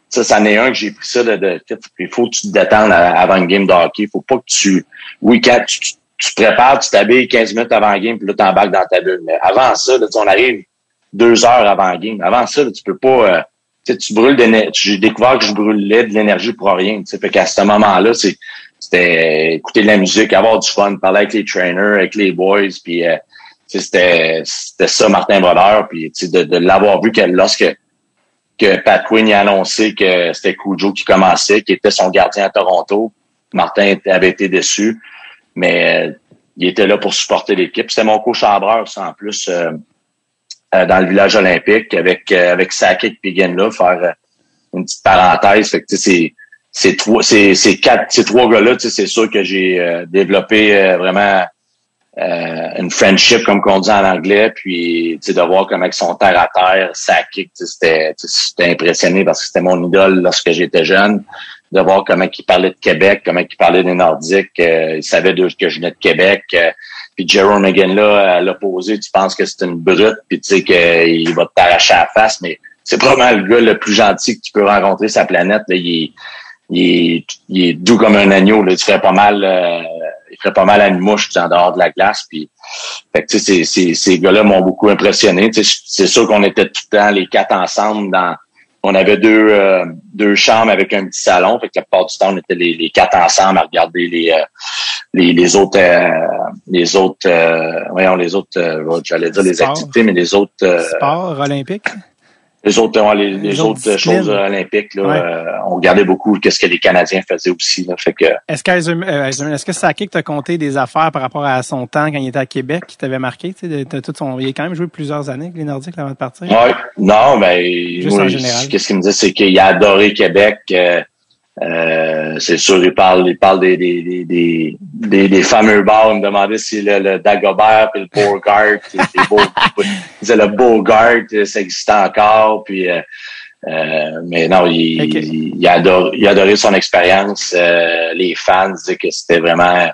ça, ça en est un que j'ai pris ça de, de, il faut que tu te détendes avant une game de hockey. Il faut pas que tu, oui, quand tu, tu te prépares, tu t'habilles 15 minutes avant le game, puis là, t'embarques dans ta bulle. Mais avant ça, là, on arrive deux heures avant le game. Avant ça, là, tu peux pas... Euh, tu brûles d'énergie. J'ai découvert que je brûlais de l'énergie pour rien. Fait qu'à ce moment-là, c'était écouter de la musique, avoir du fun, parler avec les trainers, avec les boys, puis euh, c'était c'était ça Martin Brodeur, puis de, de l'avoir vu que lorsque que Pat Quinn a annoncé que c'était Cujo qui commençait, qui était son gardien à Toronto, Martin avait été déçu mais euh, il était là pour supporter l'équipe. C'était mon co-chambreur, ça, en plus, euh, euh, dans le village olympique, avec avec Sakic et là, faire une petite parenthèse. Fait que, c'est ces trois, ces, ces quatre, ces trois gars-là, c'est sûr que j'ai développé vraiment une friendship, comme on dit en anglais, puis de voir comment ils sont terre à terre, Sakic, c'était impressionné parce que c'était mon idole lorsque j'étais jeune de voir comment il parlait de Québec, comment il parlait des Nordiques. Euh, il savait de, que je venais de Québec. Euh, puis Jerome Megan là, à l'opposé, tu penses que c'est une brute, puis tu sais qu'il va t'arracher à la face, mais c'est probablement le gars le plus gentil que tu peux rencontrer sa planète. Là. Il, est, il, est, doux comme un agneau. Là. Il ferait pas mal, euh, il ferait pas mal à une mouche en dehors de la glace. Puis, fait que, ces, ces, ces gars-là m'ont beaucoup impressionné. C'est sûr qu'on était tout le temps les quatre ensemble dans on avait deux, euh, deux chambres avec un petit salon. Fait que la plupart du temps, on était les, quatre ensemble à regarder les, euh, les, les, autres, euh, les autres, voyons, les autres, j'allais dire les activités, mais les autres. Sports olympiques? Les autres, les, autres, choses olympiques, là, euh, on regardait beaucoup qu'est-ce que les Canadiens faisaient aussi. Là, fait que. Est-ce que euh, est-ce que Sakic t'a compté des affaires par rapport à son temps quand il était à Québec qui t'avait marqué? Tu sais, tout son, il a quand même joué plusieurs années avec les Nordiques avant de partir? Oui, non, mais Juste en général. Qu'est-ce qu'il me dit, c'est qu'il a adoré Québec. Euh, Euh, c'est sûr, il parle, il parle des, des, des, des, des, fameux bars. Il me demandait si le, le Dagobert et le Beauregard, le le Beauregard, ça existait encore. Puis, euh, euh, mais non, il, il, a adoré, il a adoré son expérience. les fans disaient que c'était vraiment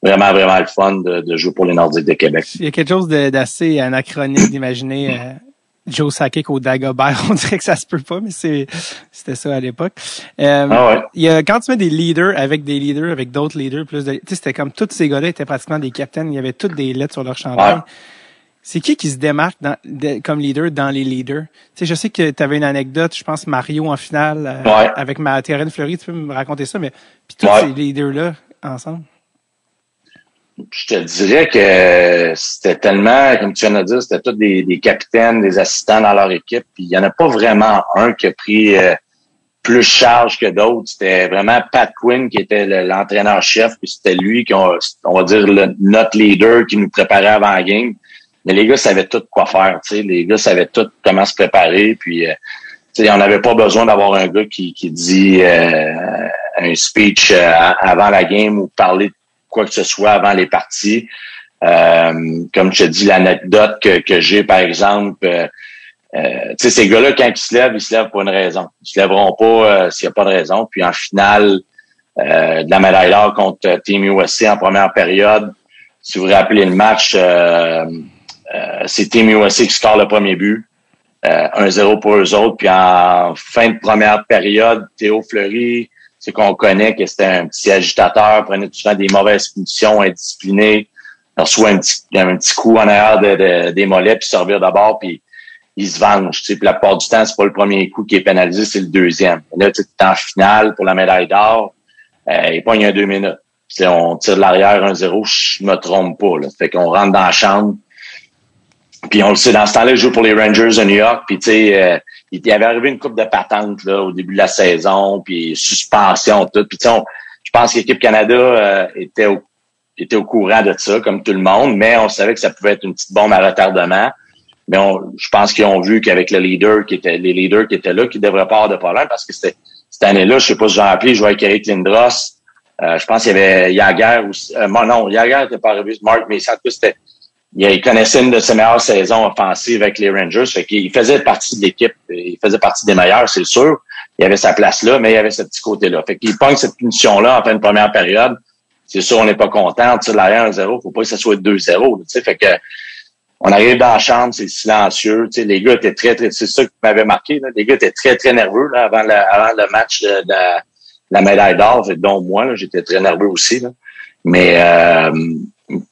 vraiment, vraiment le fun de, de, jouer pour les Nordiques de Québec. Il y a quelque chose d'assez anachronique d'imaginer Joe Sakic au Dagobert. On dirait que ça se peut pas, mais c'est, c'était ça à l'époque. Euh, ah ouais. y a, quand tu mets des leaders avec des leaders, avec d'autres leaders, plus de, c'était comme tous ces gars-là étaient pratiquement des capitaines. Il y avait toutes des lettres sur leur chandail. C'est qui qui se démarque dans, comme leader dans les leaders? Tu sais, je sais que tu avais une anecdote, je pense Mario en finale euh, avec ma Thérène Fleury, tu peux me raconter ça, mais puis tous ces leaders-là ensemble je te dirais que c'était tellement, comme tu viens de dire, c'était tous des, des, capitaines, des assistants dans leur équipe. Puis il n'y en a pas vraiment un qui a pris euh, plus charge que d'autres. C'était vraiment Pat Quinn qui était l'entraîneur-chef. Puis c'était lui qui, on, va dire, le, notre leader qui nous préparait avant la game. Mais les gars savaient tout quoi faire. Tu sais. Les gars savaient tout comment se préparer. Puis euh, on n'avait pas besoin d'avoir un gars qui, qui dit euh, un speech avant la game ou parler quoi que ce soit avant les parties. Euh, comme je te dis, l'anecdote que, que j'ai, par exemple, euh, euh, tu sais, ces gars-là, quand ils se lèvent, ils se lèvent pour une raison. Ils se lèveront pas s'il n'y a pas de raison. Puis en finale de la médaille d'or contre Team USA en première période, si vous vous rappelez le match, c'est Team USA qui score le premier but. 1-0 pour eux autres. Puis en fin de première période, Théo Fleury, c'est qu'on connaît que c'était un petit agitateur, prenait souvent des mauvaises punitions, indiscipliné, reçoit un petit, un petit coup en arrière de, des mollets, puis servir d'abord, puis il se venge. Puis la plupart du temps, c'est pas le premier coup qui est pénalisé, c'est le deuxième. là, tu es en finale pour la médaille d'or, euh, il pogne un deux minutes. Puis, on tire de l'arrière 1-0, je me trompe pas. Là. Fait qu'on rentre dans la chambre. Puis on le sait, dans ce temps-là, il joue pour les Rangers de New York. Puis tu sais, euh, il avait arrivé une coupe de patente là, au début de la saison, puis suspension, tout. Puis je pense que l'équipe Canada euh, était, au, était au courant de ça, comme tout le monde, mais on savait que ça pouvait être une petite bombe à retardement. Mais on, je pense qu'ils ont vu qu'avec le leader qui était, les leaders qui étaient là, qui devraient pas avoir de problème parce que c'était cette année-là, je sais pas si j'ai appelé, je jouais avec Eric Lindros. Euh, je pense qu'il y avait Yaguer aussi. Euh, non, Yaguer n'était pas arrivé, Mark, mais ça, c'était il connaissait une de ses meilleures saisons offensives avec les Rangers. Fait qu'il faisait partie de l'équipe. Il faisait partie des meilleurs, c'est sûr. Il avait sa place là, mais il avait ce petit côté-là. Fait qu'il pogne cette punition-là en fin de première période. C'est sûr, on n'est pas content. On tire l'arrière 1-0. Faut pas que ça soit 2-0. Fait que on arrive dans la chambre, c'est silencieux. sais, les gars étaient très, très, c'est ça qui m'avait marqué. Là. Les gars étaient très, très nerveux là, avant, avant le match de, la, médaille d'or, dont moi, j'étais très nerveux aussi. Là. Mais euh,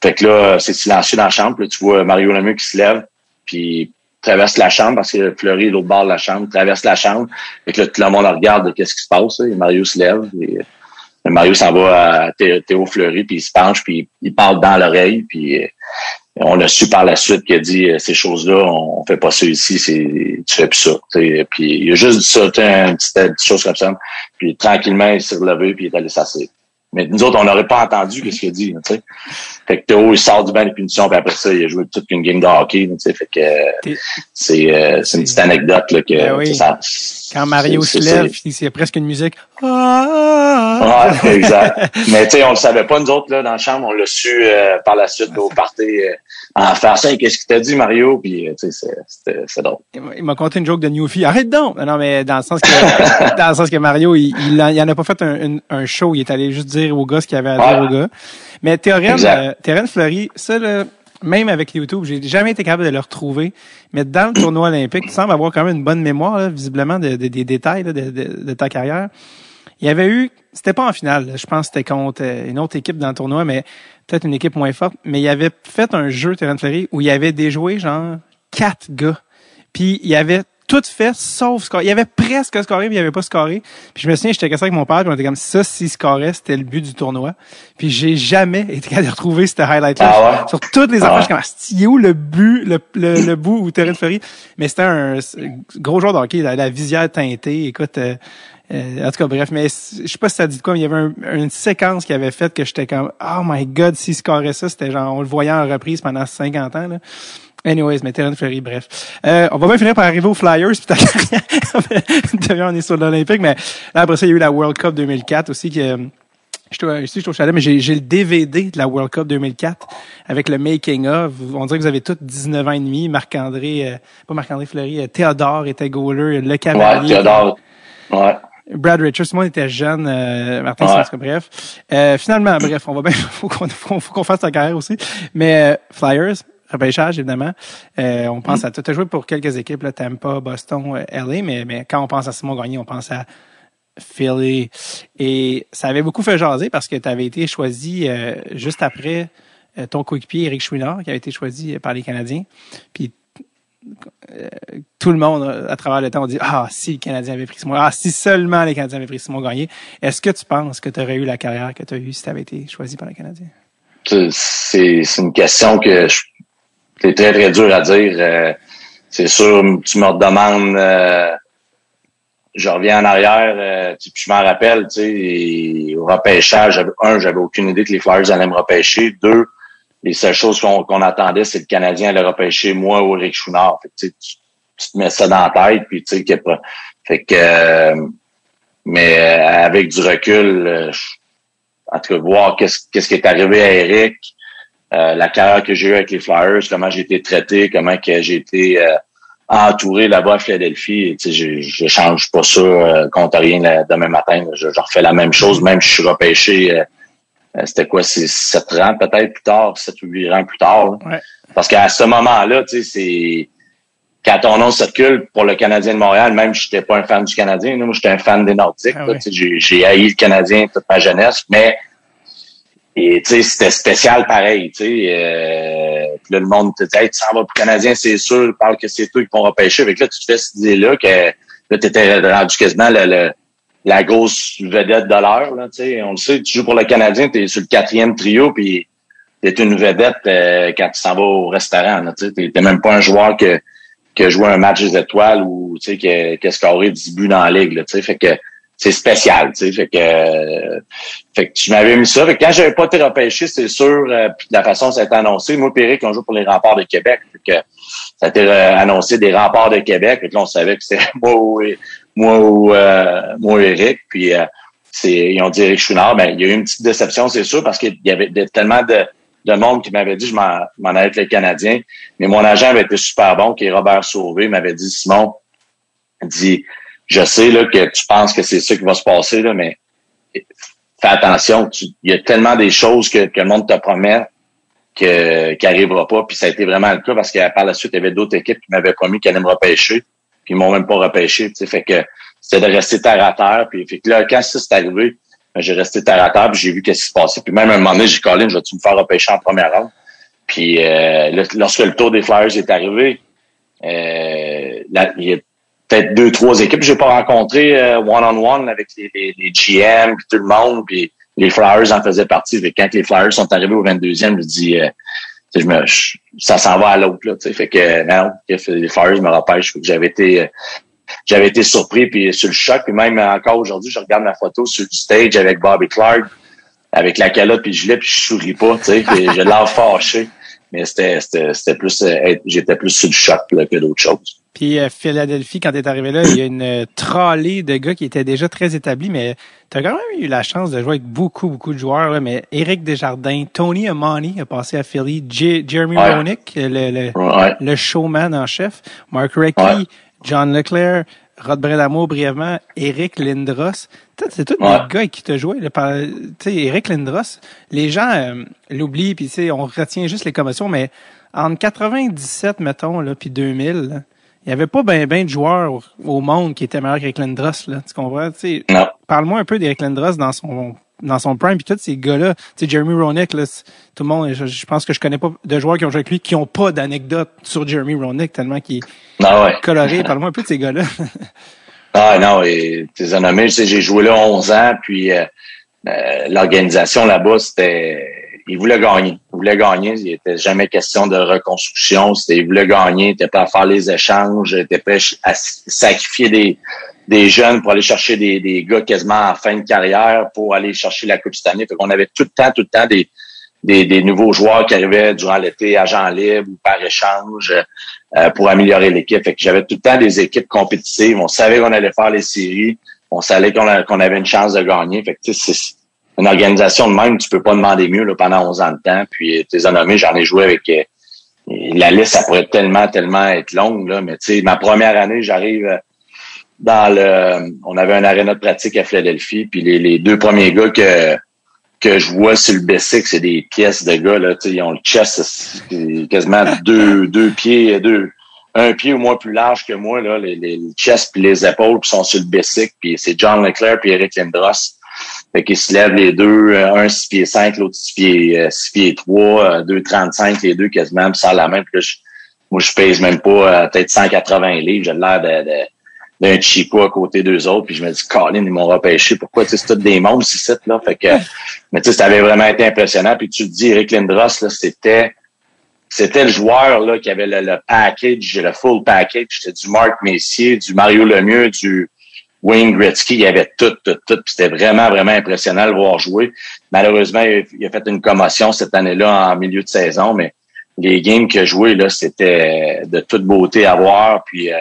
fait que là, c'est silencieux dans la chambre. Là, tu vois Mario Lemieux qui se lève, puis traverse la chambre parce que Fleury est l'autre bord de la chambre, traverse la chambre. Fait que là, tout le monde regarde qu'est-ce qui se passe. Et Mario se lève. Et, euh, Mario s'en va à Théo Fleury, puis il se penche, puis il parle dans l'oreille, puis euh, on a su par la suite qu'il a dit euh, ces choses-là, on fait pas ça ici, c'est tu fais plus ça. Puis il a juste dit ça, une petite, chose comme ça. Puis tranquillement, il s'est relevé, puis il est allé s'asseoir. Mais nous autres, on n'aurait pas entendu ce qu'il a dit. Fait que Théo, il sort du banc des punitions, puis après ça, il a joué toute une game de hockey. Fait que c'est euh, c'est une petite anecdote là que ben ça, quand Mario se lève, c'est presque une musique. Ah! Ouais, exact. Mais tu sais, on le savait pas nous autres là dans la chambre, on l'a su euh, par la suite au party euh, en faire ça. Qu'est-ce qu'il t'a dit Mario? Puis tu sais, c'est drôle. Il m'a conté une joke de Newfie. Arrête donc. Non, mais dans le sens que dans le sens que Mario, il, il, en a pas fait un, un, show. Il est allé juste dire aux gars ce qu'il avait à dire aux gars. Mais Théorème, euh, Théorème Fleury, ça là, même avec YouTube, j'ai jamais été capable de le retrouver. Mais dans le tournoi olympique, tu sembles avoir quand même une bonne mémoire, là, visiblement, des détails de, de, de, ta carrière. Il y avait eu, c'était pas en finale, je pense que c'était contre euh, une autre équipe dans le tournoi, mais peut-être une équipe moins forte. Mais il avait fait un jeu, Terence Fleury, où il y avait déjoué genre quatre gars. Puis il y avait tout fait sauf score. Il y avait presque scoré, mais il avait pas scoré. Puis je me souviens, j'étais ça avec mon père, puis on était comme ça, si scorait, c'était le but du tournoi. Puis j'ai jamais été capable de retrouver ce highlight-là. Ah Sur toutes les ah affaires, je comme, où le but, le, le, bout où Terence Ferry? Mais c'était un gros joueur de hockey, la, la visière teintée. Écoute, euh, euh, en tout cas, bref, mais je sais pas si ça dit de quoi, mais il y avait une séquence qui avait fait que j'étais comme, oh my god, s'il scorait ça, c'était genre, on le voyait en reprise pendant 50 ans, là. Anyways, mais Terran Fleury, bref. Euh, on va bien finir par arriver aux Flyers, puis ta carrière, on est sur l'Olympique, mais là, après ça, il y a eu la World Cup 2004 aussi, qui euh, je suis au chalet, mais j'ai le DVD de la World Cup 2004 avec le making of. On dirait que vous avez tous 19 ans et demi. Marc-André, euh, pas Marc-André Fleury, euh, Théodore était goaler, le cavalier. Ouais, Théodore. Ouais. Brad Richards, moi, était jeune, euh, Martin ouais. bref. Euh, finalement, bref, on va bien, faut qu'on faut, qu'on fasse sa carrière aussi. Mais Flyers, repêchage, évidemment. on pense mm. à... Tu as joué pour quelques équipes, là, Tampa, Boston, LA, mais, mais quand on pense à Simon Gagné, on pense à Philly. Et ça avait beaucoup fait jaser parce que tu avais été choisi euh, juste après euh, ton coéquipier Eric Chouinard, qui avait été choisi par les Canadiens. Puis euh, tout le monde à travers le temps on dit ah si les Canadiens avaient pris Simon ah si seulement les Canadiens avaient pris Simon Gagné est-ce que tu penses que tu aurais eu la carrière que tu as eue si tu avais été choisi par les Canadiens? C'est une question que c'est très très dur à dire c'est sûr tu me demandes je reviens en arrière, euh, puis je m'en rappelle, tu sais, au repêchage, un, j'avais aucune idée que les Flyers allaient me repêcher. Deux, les seules choses qu'on attendait, c'est le Canadien allait repêcher moi ou Rick Chouinard. Fait tu, tu, te mets ça dans la tête, puis tu sais, fait que, euh, mais euh, avec du recul, euh, en tout voir qu'est-ce qu'est-ce qui est arrivé à Eric, la carrière que j'ai eue avec les Flyers, comment j'ai été traité, comment que j'ai été entouré là-bas à Philadelphie. Je, je change pas ça euh, contre rien demain matin. Je, refais la même chose, même si je suis repêché. Euh, euh, c'était quoi, c'est sept ans peut-être plus tard, sept ou huit ans plus tard. Parce qu'à ce moment-là, tu sais, c'est quand ton nom circule pour le Canadien de Montréal, même si j'étais pas un fan du Canadien, moi j'étais un fan des Nordiques. Ah j'ai haï le Canadien toute ma jeunesse, mais et tu sais, c'était spécial pareil, tu sais. Euh, là, le monde te dit hey, tu s'en vas pour Canadien, c'est sûr, parle que c'est toi qui vont repêcher. Avec là, tu te fais cette idée-là que là, tu étais rendu quasiment le, la grosse vedette de l'heure. Là, tu sais. On le sait, tu joues pour le Canadien, tu es sur le quatrième trio, puis tu es une vedette euh, quand tu s'en vas au restaurant. Tu n'es même pas un joueur que, qui a joué un match des étoiles ou tu sais, qui a, qui a scoré 10 buts dans la ligue. Là, tu sais. Fait que c'est spécial, tu sais. Fait que, euh, fait que tu m'avais mis ça. Fait que quand j'avais pas été repêché, c'est sûr, euh, puis de la façon dont ça a été annoncé, moi et Eric, on joue pour les remparts de Québec. Fait que ça a été euh, annoncé des remparts de Québec. Fait que là, on savait que c'était moi ou moi ou moi Eric. Puis c'est, ils ont dit Eric Chouinard. Ben, il y a eu une petite déception, c'est sûr, parce qu'il y avait tellement de, de monde qui m'avait dit je m'en, m'en allais avec les Canadiens. Mais mon agent avait été super bon, qui est Robert Sauvé, m'avait dit Simon, dit je sais là, que tu penses que c'est ça qui va se passer, là, mais fais attention. Il y a tellement des choses que, que le monde te promet que, qui n'arrivera pas. Puis ça a été vraiment le cas parce que par la suite, il y avait d'autres équipes qui m'avaient promis qu'elles allaient me repêcher. Puis ils m'ont même pas repêché. Fait que c'était de rester terre à terre. Puis fait que là, quand ça s'est arrivé, ben, j'ai resté terre à terre, puis j'ai vu qu'est-ce qui se passait. Puis même à un moment donné, j'ai collé, je vais-tu me faire repêcher en première ronde? Puis euh, lorsque le tour des Flyers est arrivé, euh, il y a peut-être deux, trois équipes. J'ai pas rencontré euh, one-on-one avec les, les, les GM puis tout le monde. Puis les Flyers en faisaient partie. Fait quand les Flyers sont arrivés au 22e, je dis euh, je me, ça s'en va à l'autre. Là, fait que non, les Flyers me repêchent. que j'avais été euh, j'avais été surpris puis sur le choc. Puis même encore aujourd'hui, je regarde ma photo sur le stage avec Bobby Clark, avec la calotte puis le gilet, puis je souris pas. J'ai l'air fâché. Mais c'était, c'était, plus j'étais plus sur le choc que d'autres choses. Puis euh, Philadelphie, quand tu es arrivé là, il y a une euh, trolley de gars qui étaient déjà très établis, mais tu as quand même eu la chance de jouer avec beaucoup, beaucoup de joueurs. Là, mais Eric Desjardins, Tony Amani a passé à Philly, Jeremy ouais. le, le, showman en chef, Mark Recchi, John Leclerc, Rod Bredamo brièvement, Eric Lindros. C'est tous des gars qui te jouaient. Sais, Eric Lindros, les gens euh, l'oublient, puis on retient juste les commotions, mais en 97, mettons, là, puis 2000, il n'y avait pas bien ben de joueurs au monde qui étaient meilleurs qu'Eric Lindros, là. Tu comprends? Parle-moi un peu d'Eric Lindros dans son dans son prime, puis tous ces gars-là, tu sais, Jeremy Roenick, là, tout le monde, je, pense que je connais pas de joueurs qui ont joué avec lui qui ont pas d'anecdote sur Jeremy Roenick, tellement qu'il est ah coloré. Parle-moi un peu de ces gars-là. ah non, et tes nommé, tu sais, j'ai joué là 11 ans, puis euh, euh, l'organisation là-bas, c'était il voulait gagner. Il voulait gagner. Il n'était jamais question de reconstruction. C'était, il voulait gagner. Il était prêt à faire les échanges. Il était prêt à sacrifier des, des jeunes pour aller chercher des, des gars quasiment en fin de carrière pour aller chercher la Coupe cette année. Fait qu'on avait tout le temps, tout le temps des, des, des, nouveaux joueurs qui arrivaient durant l'été, agents libres ou par échange, euh, pour améliorer l'équipe. Fait que j'avais tout le temps des équipes compétitives. On savait qu'on allait faire les séries. On savait qu'on avait une chance de gagner. Fait que c'est une organisation de même, tu peux pas demander mieux là, pendant 11 ans de temps. Puis tes nommé, j'en ai joué avec euh, la liste, ça pourrait tellement, tellement être longue. Là, mais tu sais, ma première année, j'arrive dans le. On avait un aréna de pratique à Philadelphie. Puis les, les deux premiers gars que que je vois sur le basic, c'est des pièces de gars, là, ils ont le chest quasiment deux, deux pieds, deux, un pied au moins plus large que moi, là, les, les chest puis les épaules sont sur le basic, puis c'est John Leclerc puis Eric Lindros. Fait qu'ils se lèvent les deux, euh, un 6 pieds 5, l'autre 6 pieds, 6 euh, pieds 3, 2,35, les deux quasiment, puis ça la main, puis là, moi je pèse même pas euh, peut-être 180 livres, j'ai l'air de, de d'un Chico à côté d'eux autres, puis je me dis, Colin, ils m'ont repêché. Pourquoi, tu sais, c'est tout des monstres ici, là? Fait que, mais tu sais, ça avait vraiment été impressionnant. Puis tu te dis, Eric Lindros, là, c'était, c'était le joueur, là, qui avait le, package, le full package. C'était du Marc Messier, du Mario Lemieux, du Wayne Gretzky. Il y avait tout, tout, tout. C'était vraiment, vraiment impressionnant de le voir jouer. Malheureusement, il a fait une commotion cette année-là en milieu de saison, mais les games qu'il a joué, là, c'était de toute beauté à voir. Puis, euh,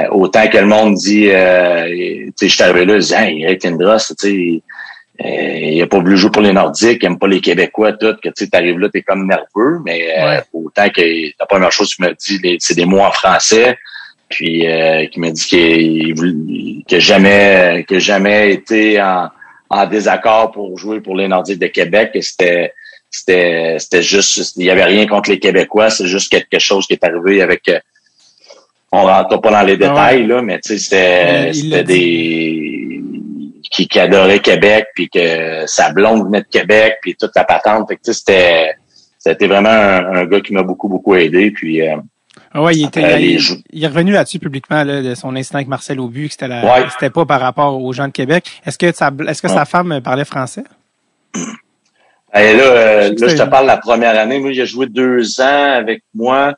euh, autant que le monde dit, euh, tu sais, je suis arrivé là, je dis, hey, Eric Lindros, tu sais, euh, il a pas voulu jouer pour les Nordiques, il aime pas les Québécois, tout, que tu arrives là, t'es comme nerveux, mais euh, autant que la première chose que tu me dis, c'est des mots en français, puis euh, qui me dit qu'il que jamais que jamais été en, en désaccord pour jouer pour les Nordiques de Québec, que c'était c'était c'était juste il y avait rien contre les Québécois, c'est juste quelque chose qui est arrivé avec on rentre pas dans les ah détails, là, mais tu sais, c'était des qui, qui adorait Québec, puis que sa blonde venait de Québec, puis toute la patente. Fait que tu sais, c'était c'était vraiment un, gars qui m'a beaucoup, beaucoup aidé. Puis euh, ouais, il, était, il, est revenu là-dessus publiquement là, de son incident avec Marcel Aubu, que c'était pas par rapport aux gens de Québec. Est-ce que sa, est-ce que sa femme parlait français? Et là, euh, là, je te parle la première année. Moi, il a joué deux ans avec moi.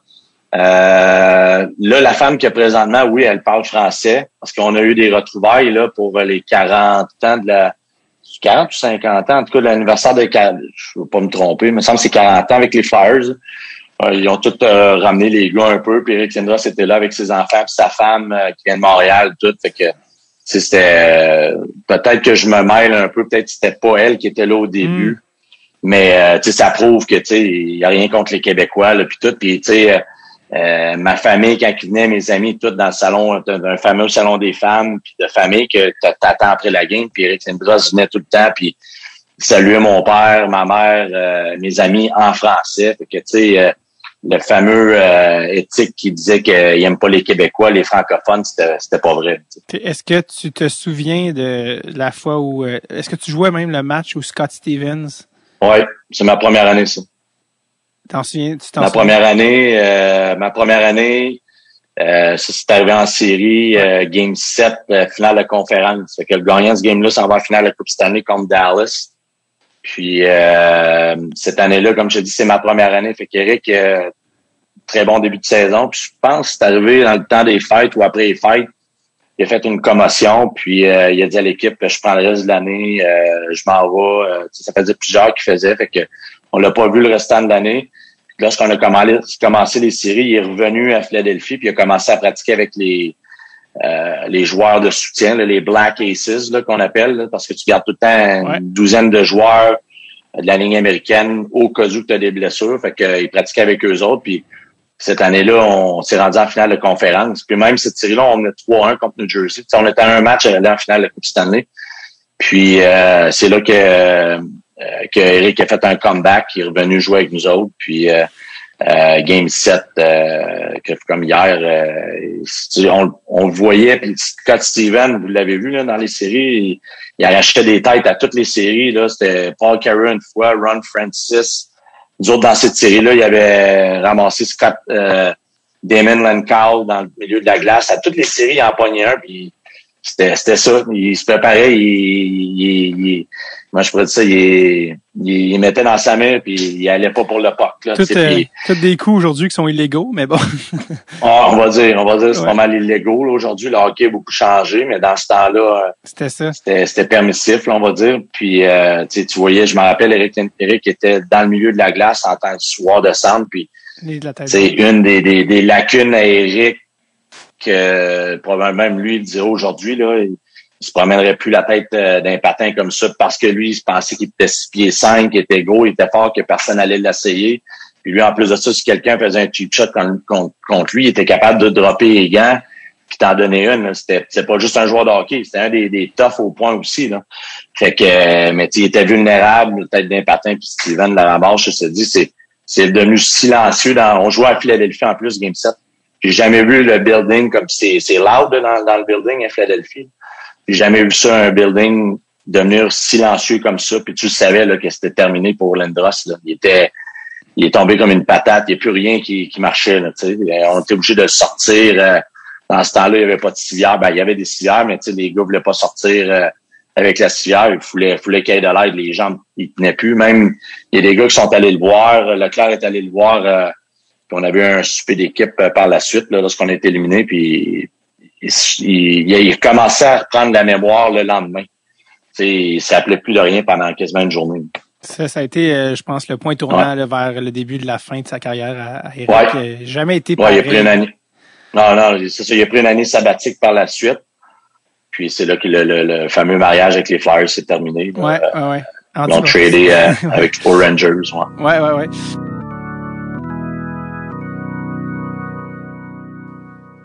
Euh, là, la femme qui a présentement, oui, elle parle français parce qu'on a eu des retrouvailles là pour les 40 ans de la 40 ou 50 ans, en tout cas, l'anniversaire de je veux pas me tromper, mais il me semble que c'est 40 ans avec les Flyers. Euh, ils ont tous euh, ramené les gars un peu, puis Eric Lindros était là avec ses enfants, puis sa femme qui vient de Montréal, tout. Fait que c'était peut-être que je me mêle un peu, peut-être que c'était pas elle qui était là au début. Hmm. Mais tu sais, ça prouve que tu sais, il y a rien contre les Québécois, là, puis tout. Puis tu sais euh, ma famille, quand ils venaient, mes amis, tout dans le salon, un fameux salon des femmes, puis de famille que t'attends après la game, puis Eric Lindros venait tout le temps, puis saluait mon père, ma mère, euh, mes amis en français. Fait que, tu sais, euh, le fameux éthique qui disait qu'il n'aime pas les Québécois, les francophones, c'était pas vrai. Est-ce que tu te souviens de la fois où... Est-ce que tu jouais même le match où Scott Stevens... Oui, c'est ma première année, ça. T'en souviens, tu ma première année, euh, ma première année, euh, ça c'est arrivé en série, euh, game 7, euh, finale de conférence. Fait que le gagnant de ce game-là s'en va en finale de Coupe Stanley contre Dallas. Puis cette année-là, comme je te dis, c'est ma première année. Fait qu'Eric, très bon début de saison. Puis je pense que c'est arrivé dans le temps des fêtes ou après les fêtes. Il a fait une commotion, puis il a dit à l'équipe je prends le reste de l'année, je m'en vais. ça faisait plusieurs qui faisaient, fait que on l'a pas vu le restant de l'année. Lorsqu'on a commencé les séries, il est revenu à Philadelphie puis il a commencé à pratiquer avec les euh, les joueurs de soutien, les Black Aces qu'on appelle, parce que tu gardes tout le temps une douzaine de joueurs de la ligne américaine au cas où tu as des blessures. Fait qu'il pratiquait avec eux autres. Puis cette année-là, on s'est rendu en finale de conférence. Puis même cette série-là, on est 3-1 contre New Jersey. on était à un match à en finale de Coupe Stanley. Puis euh, c'est là que euh, que Eric a fait un comeback, il est revenu jouer avec nous autres, puis euh, euh Game 7, euh, comme hier, on, on, le voyait, puis Scott Steven, vous l'avez vu là, dans les séries, il, arrachait des têtes à toutes les séries. Là, C'était Paul Carey une fois, Ron Francis. Nous autres, dans cette série-là, il avait ramassé Scott Damon Lancow dans le milieu de la glace. À toutes les séries, il en pognait un, puis c'était ça. Il se préparait, il, il, moi, je pourrais dire ça, il, il, mettait dans sa main puis il allait pas pour le puck. Là, tout, euh, des coups aujourd'hui qui sont illégaux, mais bon. Ah, on va dire, on va dire, c'est pas mal illégaux. Aujourd'hui, le hockey a beaucoup changé, mais dans ce temps-là, euh, c'était ça. C'était permissif, là, on va dire. Puis euh, tu voyais, je me rappelle, Eric, Eric était dans le milieu de la glace en tant que soir de centre, puis c'est une des, des, des, lacunes à Eric que probablement même lui il disait aujourd'hui là. Il, il se promènerait plus la tête euh, d'un patin comme ça parce que lui, il pensait qu'il était 6 pieds 5, qu'il était gros, il était fort, que personne n'allait l'essayer. Puis lui, en plus de ça, si quelqu'un faisait un cheap shot contre, lui, il était capable de dropper les gants puis t'en donner une. C'était pas juste un joueur de hockey, c'était un des, des toughs au point aussi. Là. Fait que, mais il était vulnérable, tête d'un patin, puis Steven la ramasse, je te dis, c'est devenu silencieux. Dans, on jouait à Philadelphie en plus, Game 7. J'ai jamais vu le building comme c'est c'est loud dans le building à Philadelphie. J'ai jamais vu ça, un building devenir silencieux comme ça, puis tu savais là, que c'était terminé pour Lendros. Là. Il était il est tombé comme une patate, il n'y a plus rien qui, qui marchait. Là, on était obligé de sortir. Euh, dans ce temps-là, il n'y avait pas de civière. Ben, il y avait des civières, mais les gars ne voulaient pas sortir euh, avec la civière. Il voulait, voulait qu'il y ait de l'aide. Les gens ils tenaient plus. Même, il y a des gars qui sont allés le voir. Leclerc est allé le voir. Euh, on avait un super d'équipe par la suite lorsqu'on a été éliminé. Puis il, il, commençait à prendre la mémoire le lendemain. il s'appelait plus de rien pendant quasiment une journée. Ça, ça a été, euh, je pense, le point tournant vers le début de la fin de sa carrière à, Eric. Ouais. jamais été ouais, il a pris une année. Non, non, c'est ça. Il a pris une année sabbatique par la suite. Puis c'est là que le, fameux mariage avec les Flyers s'est terminé. Ouais, ouais, ouais. Ils ont tradé euh, avec les Rangers. Ouais, ouais, ouais. ouais.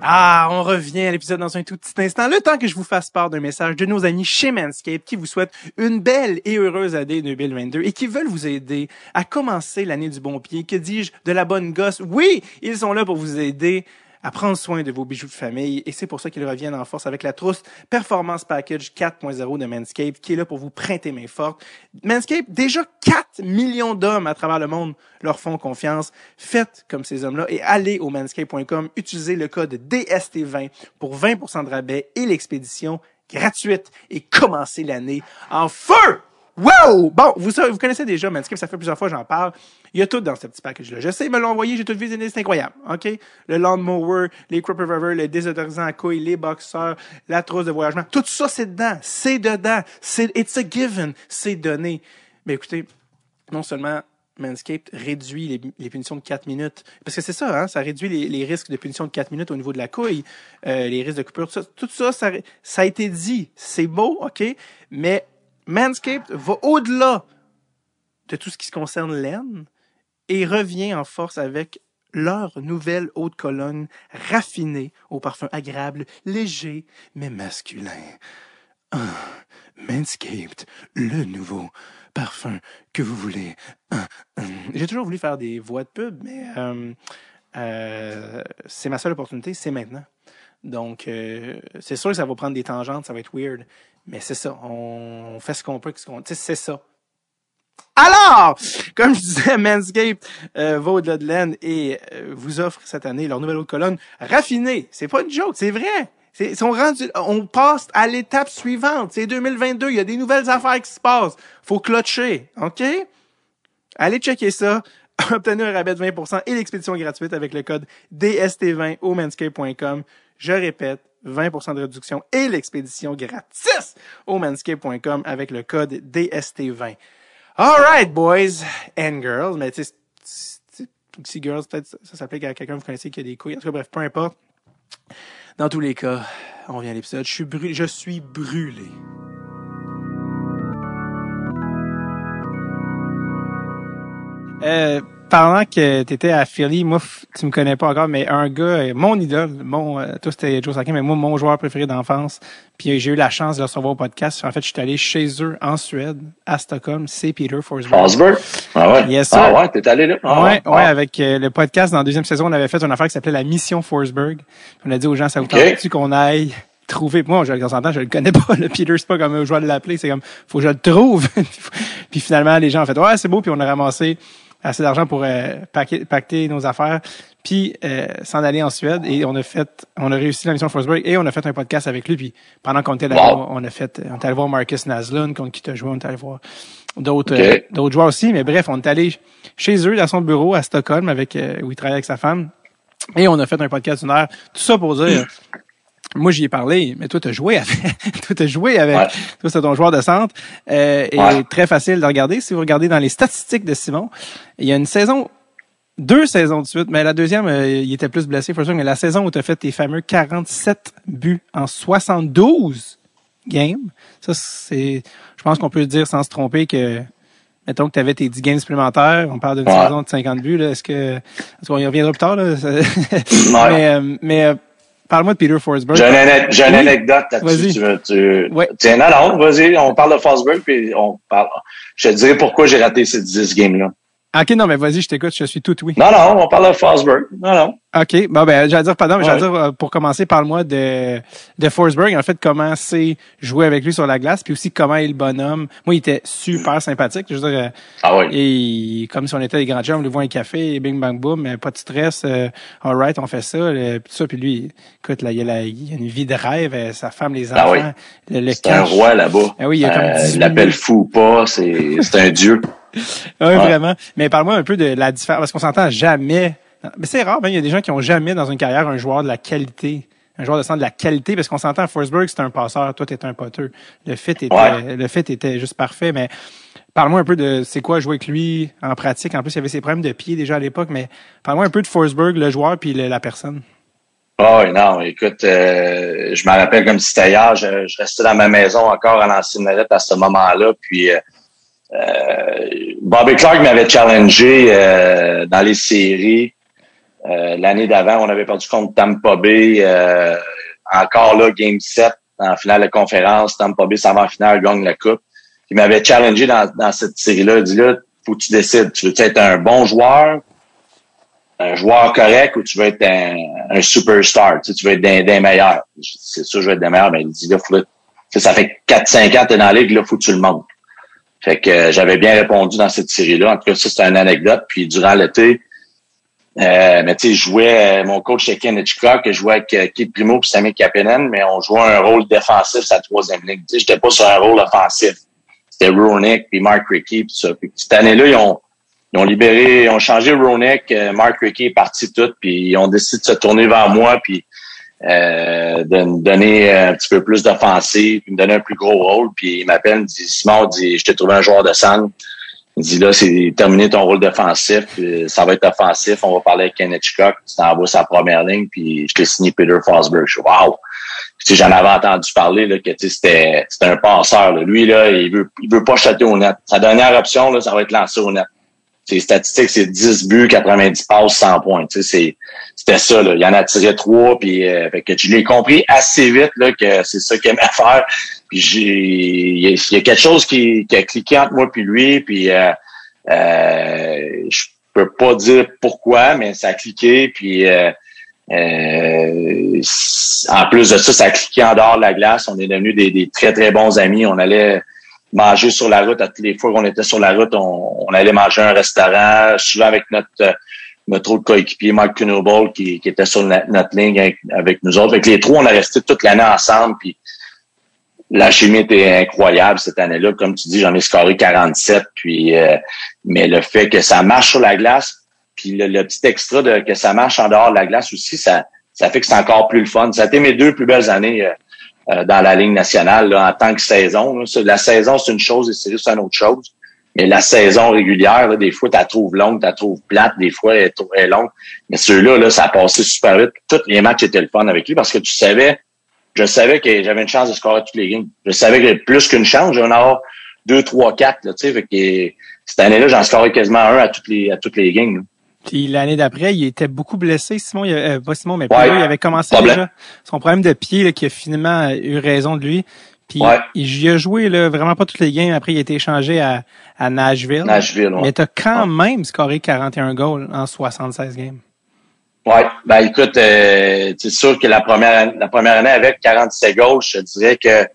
Ah, on revient à l'épisode dans un tout petit instant. Le temps que je vous fasse part d'un message de nos amis chez Manscaped qui vous souhaitent une belle et heureuse année 2022 et qui veulent vous aider à commencer l'année du bon pied. Que dis-je? De la bonne gosse? Oui, ils sont là pour vous aider à prendre soin de vos bijoux de famille et c'est pour ça qu'ils reviennent en force avec la trousse Performance Package 4.0 de Manscaped qui est là pour vous prêter main forte. Manscaped, déjà 4 millions d'hommes à travers le monde leur font confiance. Faites comme ces hommes-là et allez au manscaped.com, utilisez le code DST20 pour 20% de rabais et l'expédition gratuite et commencez l'année en feu! Wow! Bon, vous, vous connaissez déjà Manscaped, ça fait plusieurs fois que j'en parle. Il y a tout dans ce petit package-là. Je sais, ils me l'ont envoyé, j'ai tout visité, c'est incroyable. OK? Le lawnmower, les crop revolver, le désodorisant à couilles, les boxeurs, la trousse de voyagement. Tout ça, c'est dedans. C'est dedans. C'est, it's a given. C'est donné. Mais écoutez, non seulement Manscaped réduit les, punitions de 4 minutes. Parce que c'est ça, hein, ça réduit les, risques de punition de 4 minutes au niveau de la couille, euh, les risques de coupure, tout ça. Tout ça, ça, ça a été dit. C'est beau, OK? Mais Manscaped va au-delà de tout ce qui se concerne laine et revient en force avec leur nouvelle haute colonne raffinée au parfum agréable, léger mais masculin. Manscaped, le nouveau parfum que vous voulez. J'ai toujours voulu faire des voix de pub, mais euh, euh, c'est ma seule opportunité, c'est maintenant. Donc, euh, c'est sûr que ça va prendre des tangentes, ça va être weird. Mais c'est ça, on fait ce qu'on peut, ce qu'on, c'est ça. Alors, comme je disais, Manscaped euh, va au-delà de laine et euh, vous offre cette année leur nouvelle haute colonne raffinée. C'est pas une joke, c'est vrai. C'est, sont rendus, on passe à l'étape suivante. C'est 2022, il y a des nouvelles affaires qui se passent. Faut clutcher, OK? Allez checker ça. Obtenez un rabais de 20% et l'expédition gratuite avec le code DST20 au manscaped.com. Je répète, 20% de réduction et l'expédition gratis au manscape.com avec le code DST20. Alright, boys and girls. Mais tu sais, girls, peut-être ça s'applique à quelqu'un que vous connaissez qui a des couilles. En tout cas, bref, peu importe. Dans tous les cas, on vient à l'épisode. Je suis brûlé. Je suis brûlé. Euh, pendant que tu étais à Philly, moi, tu me connais pas encore, mais un gars, mon idole, mon, euh, toi c'était Joe Sakin, mais moi, mon joueur préféré d'enfance, puis j'ai eu la chance de le recevoir au podcast. En fait, je suis allé chez eux en Suède, à Stockholm, c'est Peter Forsberg. Forsberg? Ah ouais? Yes, Ah ouais, t'es allé là? Ah ouais, ouais, avec euh, le podcast, dans la deuxième saison, on avait fait une affaire qui s'appelait la Mission Forsberg. On a dit aux gens, ça vous okay. tente qu'on aille trouver? Moi, je, quand je le connais pas. Le Peter, c'est pas comme je dois l'appeler. C'est comme, faut que je le trouve. puis finalement, les gens ont fait, ouais, c'est beau. Puis on a ramassé assez d'argent pour euh, pacter nos affaires, puis euh, s'en aller en Suède. Et on a fait, on a réussi la mission Forsberg et on a fait un podcast avec lui. Puis pendant qu'on était là, on a fait, on est allé voir Marcus Naslund contre qui t'a joué, on est allé voir d'autres euh, d'autres joueurs aussi. Mais bref, on est allé chez eux, dans son bureau à Stockholm, avec où il travaille avec sa femme. Et on a fait un podcast d'une heure. Tout ça pour dire moi, j'y ai parlé, mais toi, t'as joué avec. toi, t'as joué avec. Toi, c'est ton joueur de centre. Euh, Et très facile de regarder. Si vous regardez dans les statistiques de Simon, il y a une saison, deux saisons de suite, mais la deuxième, euh, il était plus blessé, for mais la saison où tu as fait tes fameux 47 buts en 72 games, ça, c'est, je pense qu'on peut dire sans se tromper que mettons que tu avais tes 10 games supplémentaires, on parle d'une saison de 50 buts, est-ce que, est-ce qu'on y reviendra plus tard, là? mais, euh, mais euh, Parle-moi de Peter Forsberg. J'ai une, anecdote là-dessus. Tu, tu... Tiens, non, non, vas-y, on parle de Forsberg, puis on parle. Je te dirai pourquoi j'ai raté ces 10 games-là. OK, non, mais vas-y, je t'écoute, je suis tout oui. Non, non, on parle de Forsberg. Non, non. OK, bon, ben, j'allais dire, pardon, mais j'allais dire, euh, pour commencer, parle-moi de, de Forsberg, en fait, comment c'est jouer avec lui sur la glace, puis aussi comment est le bonhomme. Moi, il était super sympathique, je veux dire. Euh, ah oui. Et comme si on était des grands gens, on lui voit un café, et bing, bang, boom, pas de stress, euh, all right, on fait ça, puis ça, puis lui, écoute, là, il y a, il a une vie de rêve, sa femme, les enfants, ah oui. le, C'est un roi là-bas. Ah oui, il y a comme euh, Il l'appelle fou ou pas, c'est, c'est un dieu. Oui, vraiment. Mais parle-moi un peu de la différence, parce qu'on s'entend jamais. Mais c'est rare, ben, il y a des gens qui ont jamais dans une carrière un joueur de la qualité. Un joueur de centre de la qualité, parce qu'on s'entend, Forsberg, c'est un passeur, toi, t'es un poteur. Le fit était, le fit était juste parfait, mais parle-moi un peu de c'est quoi jouer avec lui en pratique? En plus, il y avait ses problèmes de pied déjà à l'époque, mais parle-moi un peu de Forsberg, le joueur, puis la personne. Oh non, écoute, euh, je me rappelle comme si c'était hier, je, restais dans ma maison encore à l'ancienne à ce moment-là, puis euh, Bobby Clark m'avait challengé euh, dans les séries. Euh, l'année d'avant, on avait perdu contre Tampa Bay. encore là, Game 7 en finale de conférence. Tampa Bay s'en en finale, gagne la coupe. Il m'avait challengé dans, dans cette série-là. Il dit là, faut que tu décides. Tu veux être un bon joueur, un joueur correct ou tu veux être un, un superstar? Tu, veux être des, meilleurs. C'est sûr, je veux être des meilleurs, mais il dit là, faut, ça fait 4-5 ans que tu es dans la ligue, là, faut que tu le montres. Fait que euh, j'avais bien répondu dans cette série-là. En tout cas, ça, c'est une anecdote. Puis durant l'été, euh, mais tu sais, je jouais, euh, mon coach c'était Ken Hitchcock, je jouais avec euh, Keith Primo et Sammy Kapanen, mais on jouait un rôle défensif sa troisième ligne. Tu sais, j'étais pas sur un rôle offensif. C'était Ronick puis Mark Rickey puis ça. Puis cette année-là, ils ont, ils ont libéré, ils ont changé Ronick, Mark Rickey est parti tout, puis ils ont décidé de se tourner vers moi, puis euh, de me donner un petit peu plus d'offensive, puis me donner un plus gros rôle. Puis il m'appelle, il dit Simon, dit, je t'ai trouvé un joueur de centre. Il dit là, c'est terminé ton rôle défensif, ça va être offensif. On va parler avec Kenneth Hitchcock, tu t'envoies sa première ligne, puis je t'ai signé Peter Fosberg. Je suis wow! J'en avais entendu parler là, que c'était un passeur. Lui, là, il veut, il veut pas châter au net. Sa dernière option, là, ça va être lancé au net. Ses statistiques, c'est 10 buts, 90 passes, 100 points. C'est c'était ça. Là. Il en a tiré trois, puis euh, que je l'ai compris assez vite là, que c'est ça qu'il aimait faire. Puis il y, a quelque chose qui, a cliqué entre moi puis lui, puis euh, euh, je peux pas dire pourquoi, mais ça a cliqué, puis euh, euh, en plus de ça, ça a cliqué en dehors de la glace. On est devenus des, très, très bons amis. On allait manger sur la route. À toutes les fois qu'on était sur la route, on, on allait manger un restaurant, souvent avec notre notre autre coéquipier, Mike Knobel, qui, qui était sur notre, ligne avec, nous autres. Avec les trois, on a resté toute l'année ensemble. Puis la chimie était incroyable cette année-là. Comme tu dis, j'en ai scoré 47. Puis, euh, mais le fait que ça marche sur la glace, puis le, petit extra de que ça marche en dehors de la glace aussi, ça, ça fait que c'est encore plus le fun. Ça a été mes deux plus belles années euh, euh, dans la ligne nationale en tant que saison. La saison, c'est une chose et c'est juste une autre chose. Mais la saison régulière, des fois, tu la trouves longue, tu la trouves plate, des fois, elle est longue. Mais ceux-là, là, ça a passé super vite. Tous les matchs étaient le fun avec lui parce que tu savais, je savais que j'avais une chance de scorer toutes les games. Je savais que plus qu'une chance, j'en avoir deux, trois, quatre. Là, fait que, cette année-là, j'en scorais quasiment un à toutes les, à toutes les games. Puis l'année d'après, il était beaucoup blessé, Simon. Il, euh, pas Simon, mais il avait commencé déjà son problème de pied là, qui a finalement eu raison de lui. Puis il a joué là, vraiment pas toutes les games. Après, il a été échangé à, à Nashville. Nashville, ouais. Mais tu as quand même scoré 41 goals en 76 games. Ouais, ben écoute, euh, c'est sûr que la première la première année avec 47 goals, je te dirais que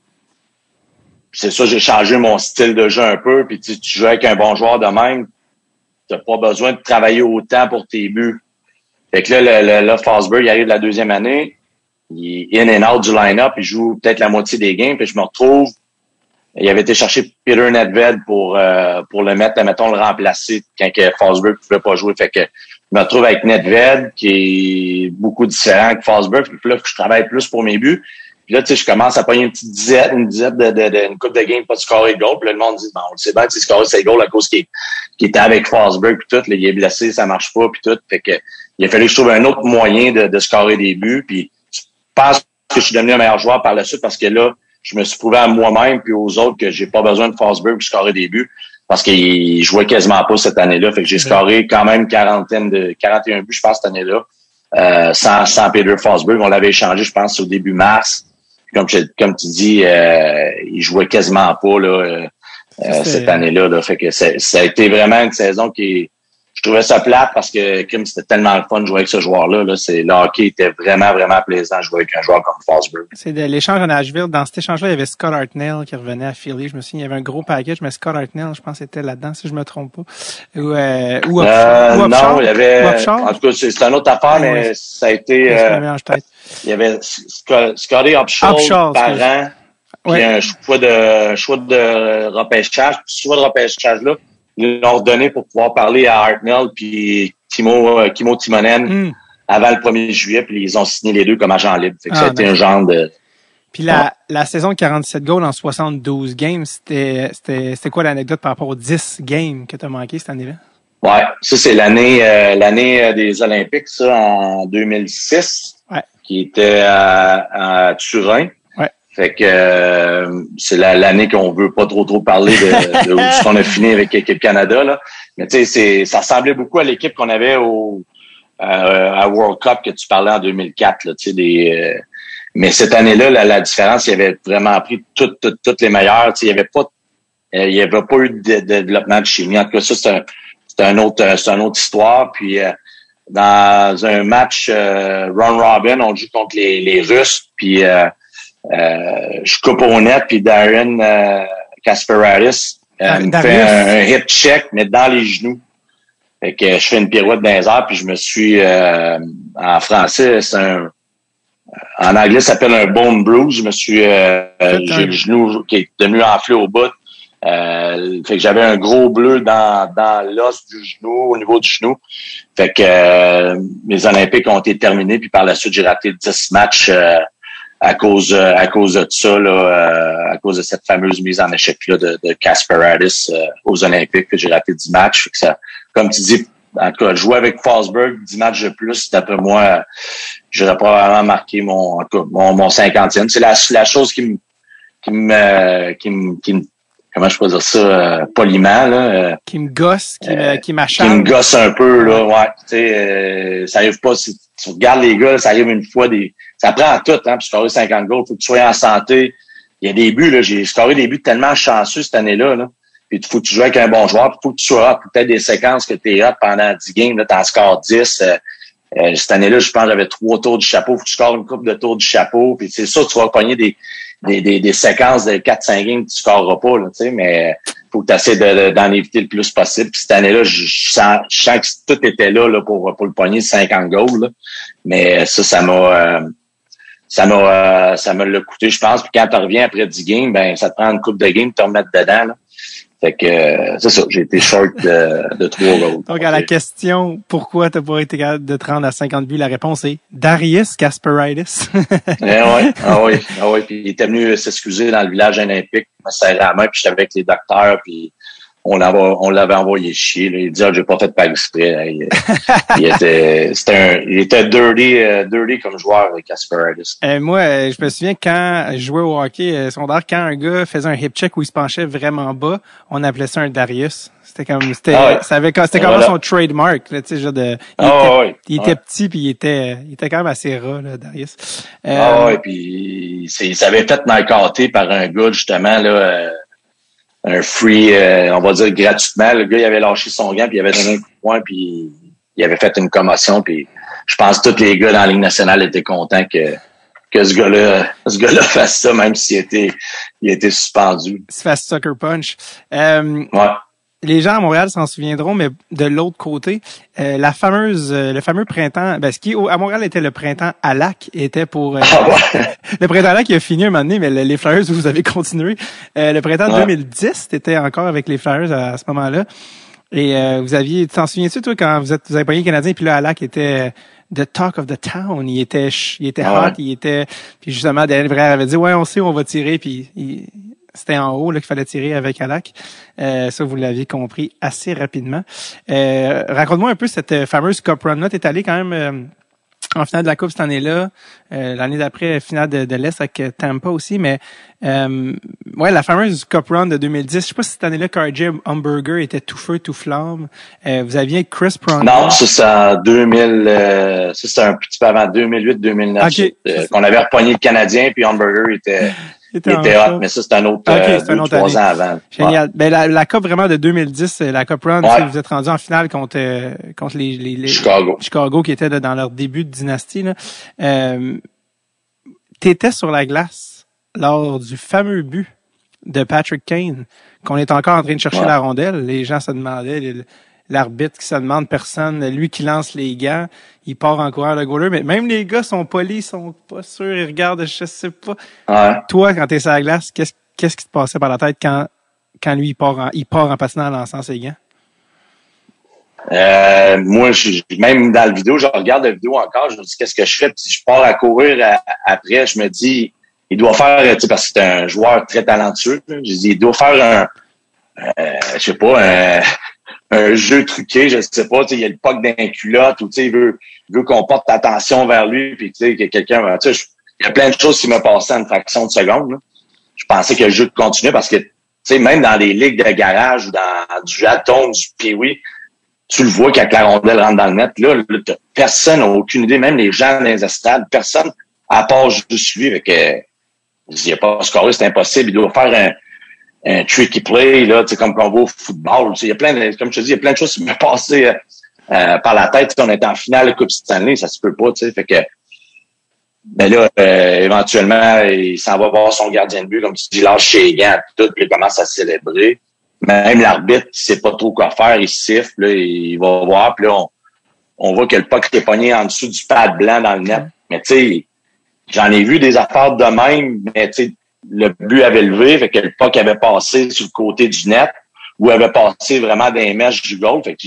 c'est ça, j'ai changé mon style de jeu un peu. Puis tu, tu joues avec un bon joueur de même, t'as pas besoin de travailler autant pour tes buts. Fait que là, le, le, Fosberg, il arrive la deuxième année, il est in and out du line-up, il joue peut-être la moitié des games, puis je me retrouve, il avait été chercher Peter Nedved pour euh, pour le mettre, mettons, le remplacer quand que Fosberg pouvait pas jouer. Fait que je me retrouve avec Nedved, qui est beaucoup différent que Fosberg, puis là, je travaille plus pour mes buts. Puis là, tu sais, je commence à pogner une petite dizaine, une dizaine de, de, une coupe de game, pas de scorer de goal. Puis là, le monde dit, bon, on le sait bien, tu scorer ses goals à cause qu'il était avec Fosberg, puis tout. Là, il est blessé, ça marche pas, puis tout. Fait que il a fallu que je trouve un autre moyen de, de scorer des buts. Puis pense que je suis devenu un meilleur joueur par la suite parce que là, je me suis prouvé à moi-même puis aux autres que j'ai pas besoin de Fosberg pour scorer des buts parce qu'il jouait quasiment pas cette année-là. Fait que j'ai scoré quand même quarantaine de 41 buts, je pense, cette année-là. Euh, sans, sans Peter Fosberg. On l'avait échangé, je pense, au début mars. Comme, comme tu dis, euh, il jouait quasiment pas là, euh, euh cette année-là. Là. Fait que ça a été vraiment une saison qui je trouvais ça plate parce que comme c'était tellement le fun de jouer avec ce joueur-là. Là, c'est, le hockey était vraiment, vraiment plaisant de jouer avec un joueur comme Fosberg. C'est de l'échange à Nashville. Dans cet échange-là, il y avait Scott Hartnell qui revenait à Philly. Je me souviens, il y avait un gros package, mais Scott Hartnell, je pense, était là-dedans, si je me trompe pas. Ou, euh, ou, euh, Non, il y avait. En tout cas, c'est, une autre affaire, mais ça a été. Euh, il y avait Scotty Upshaw, parent, puis un choix de choix de repêchage. Ce choix de repêchage-là, ils l'ont redonné pour pouvoir parler à Hartnell puis Timo, euh, Kimo Timonen hmm. avant le 1er juillet, puis ils ont signé les deux comme agents libres. Fait que ah, c'était un genre de... Puis la, la saison de 47 goals en 72 games, c'était c'était quoi l'anecdote par rapport aux 10 games que tu as manqué cette année-là? Ouais, ça c'est l'année euh, l'année euh, des Olympiques, ça, en 2006, ouais. qui était à, à Turin. Fait que euh, c'est l'année qu'on veut pas trop trop parler de, de où qu'on a fini avec l'équipe Canada là. Mais tu sais, ça ressemblait beaucoup à l'équipe qu'on avait au euh, à World Cup que tu parlais en 2004 là. Tu sais des. Euh, mais cette année-là, la, différence, il y avait vraiment pris toutes toutes toutes les meilleures. Tu sais, il y avait pas il y avait pas eu de, développement de chimie. En tout cas, ça c'est un c'est un autre c'est une autre histoire. Puis dans un match run robin, on joue contre les, les Russes. Puis euh, je coupe au net, puis Darren euh, Kasperatis euh, ah, me fait un, hit check, mais dans les genoux. Fait que je fais une pirouette dans les airs, puis je me suis en français, c'est un en anglais, ça s'appelle un bone bruise. Je me suis j'ai le genou qui est devenu enflé au bout. Euh, fait que j'avais un gros bleu dans, dans l'os du genou, au niveau du genou. Fait que mes Olympiques ont été terminés, puis par la suite, j'ai raté 10 matchs à cause euh, à cause de ça là, euh, à cause de cette fameuse mise en échec là de, de Kasparadis euh, aux Olympiques que j'ai raté 10 matchs. que ça, comme tu dis, en tout cas, jouer avec Fosberg 10 matchs de plus, d'après moi, j'aurais probablement marqué mon mon, mon 50e. C'est la, la chose qui me qui me qui me, qui me comment je peux dire ça euh, poliment là qui me gosse qui me qui m'acharne qui me gosse un peu là ouais tu sais ça arrive pas si tu regardes les gars ça arrive une fois des ça prend tout, hein, puis scorer 50 goals. Faut que tu sois en santé. Il y a des buts, là. J'ai scoré des buts tellement chanceux cette année-là, là. Puis il faut que tu joues avec un bon joueur. Puis faut que tu sois peut-être des séquences que tu es pendant 10 games, là, t'en scores 10. Euh, euh, cette année-là, je pense j'avais trois tours du chapeau. Faut que tu scores une coupe de tours du chapeau. Puis c'est ça, tu vas pogner des, des, des, séquences de 4-5 games que tu scoreras pas, là, mais faut que tu essaies d'en éviter le plus possible. Cette année-là, je, sens, je sens que tout était là, là pour, pour le pogner 50 goals. Là. Mais ça, ça m'a. Euh, ça m'a euh, ça me l'a coûté, je pense. Puis quand tu reviens après 10 games, ben ça te prend une coupe de game, te remettre dedans. Là. Fait que euh, c'est ça, j'ai été short de, de 3 goals. Donc à la question pourquoi tu n'as pas été capable de 30 à 50 buts, la réponse est Darius Kasparidis. eh ouais, ah oui, ah oui, puis il était venu s'excuser dans le village olympique, il m'a serré la main, puis j'étais avec les docteurs, puis on l'avait on l'avait envoyé chier. Là. Il dit ah, j'ai pas fait pas exprès. Il, était c'était un, il était dirty, uh, dirty comme joueur Casper euh, moi, euh, je me souviens quand je jouais au hockey euh, secondaire, quand un gars faisait un hip check où il se penchait vraiment bas, on appelait ça un Darius. C'était comme c'était ah ça avait c'était comme son trademark là, tu sais genre de il ah était, il était petit puis il était il était quand même assez ras là Darius. Euh, ah ouais, puis il s'avait fait narcoter par un gars justement là un free, euh, on va dire gratuitement. Le gars, il avait lâché son gant, puis il avait donné un coup de poing, puis il avait fait une commotion. Puis je pense que tous les gars dans la Ligue nationale étaient contents que que ce gars-là, ce gars-là fasse ça, même s'il était, il était suspendu. Se fasse sucker punch. Euh, ouais. Les gens à Montréal s'en souviendront, mais de l'autre côté, euh, la fameuse, euh, le fameux printemps, ben, ce qui à Montréal était le printemps à lac, était pour euh, ah le printemps à lac qui a fini un moment donné, mais les Flyers vous avez continué. le printemps 2010, t'étais encore avec les Flyers à, ce moment-là, et vous aviez, t'en souviens-tu toi quand vous êtes, vous avez le Canadien, puis là à lac était the talk of the town, il était, il était ah hot, il était, puis justement Daniel Brère avait dit ouais on sait où on va tirer, puis il, c'était en haut là qu'il fallait tirer avec Alak. Euh, ça, vous l'aviez compris assez rapidement. Euh, raconte-moi un peu cette euh, fameuse Cup Run-là. T'es allé quand même en finale de la Coupe cette année-là. L'année d'après, finale de, l'Est avec Tampa aussi. Mais ouais, la fameuse Cup Run de 2010. Je sais pas si cette année-là, KJ Hamburger était tout feu, tout flamme. vous aviez Chris Pronger. Non, ça c'est en 2000. ça c'est un petit peu avant 2008-2009. qu'on avait repogné le Canadien, puis Hamburger était hot, mais ça, c'est un autre, okay, euh, trois ans avant. Génial. Ben, la, la Coupe vraiment de 2010, la Coupe Run, vous êtes rendu en finale contre, euh, contre les, les, Chicago. Chicago qui était dans leur début de dynastie. Là. Euh, T'étais sur la glace lors du fameux but de Patrick Kane, qu'on est encore en train de chercher la rondelle. Les gens se demandaient, l'arbitre qui se demande personne, lui qui lance les gants, il part en courant le goaler, mais même les gars sont polis, ils sont pas sûrs, ils regardent, je sais pas. Toi, quand t'es sur la glace, qu'est-ce qu'est-ce qui te passait par la tête quand quand lui il part en, il part en patinant en lançant ses gants? Euh, moi, je, même dans la vidéo, je regarde la vidéo encore, je me dis qu'est-ce que je fais, puis je pars à courir après, je me dis, il doit faire, tu sais, parce que c'est un joueur très talentueux, je dis, il doit faire un, euh, je sais pas, un, un jeu truqué, je sais pas, il y a le puck d'un culotte ou il veut, veut qu'on porte attention vers lui, puis tu sais, que quelqu'un, sais, il y a plein de choses qui me passaient en fraction de seconde. Je pensais que le jeu continuait parce que, tu sais, même dans les ligues de garage ou dans du jaton, du piwi, tu le vois quand la rondelle rentre dans le net. Là, personne n'a aucune idée, même les gens dans les estrades, personne, à part juste lui, avec, euh, il a pas scoré, c'est impossible. Il doit faire un, un tricky play, là, comme quand on voit au football. Il y a plein de, comme je te dis, il y a plein de choses qui me passaient euh, euh, par la tête. On est en finale de Coupe Stanley, ça se peut pas, tu sais. Fait que mais là, euh, éventuellement, il s'en va voir son gardien de but, comme tu dis, lâche chez gants, tout, puis il commence à célébrer. Même l'arbitre, il sait pas trop quoi faire, il siffle, là, il va voir, puis là, on, on voit que le puck est pogné en dessous du pad blanc dans le net. Mais tu sais, j'en ai vu des affaires de même, mais tu sais, le but avait levé, fait que le puck avait passé sur le côté du net ou avait passé vraiment dans les mèches du goal. Fait que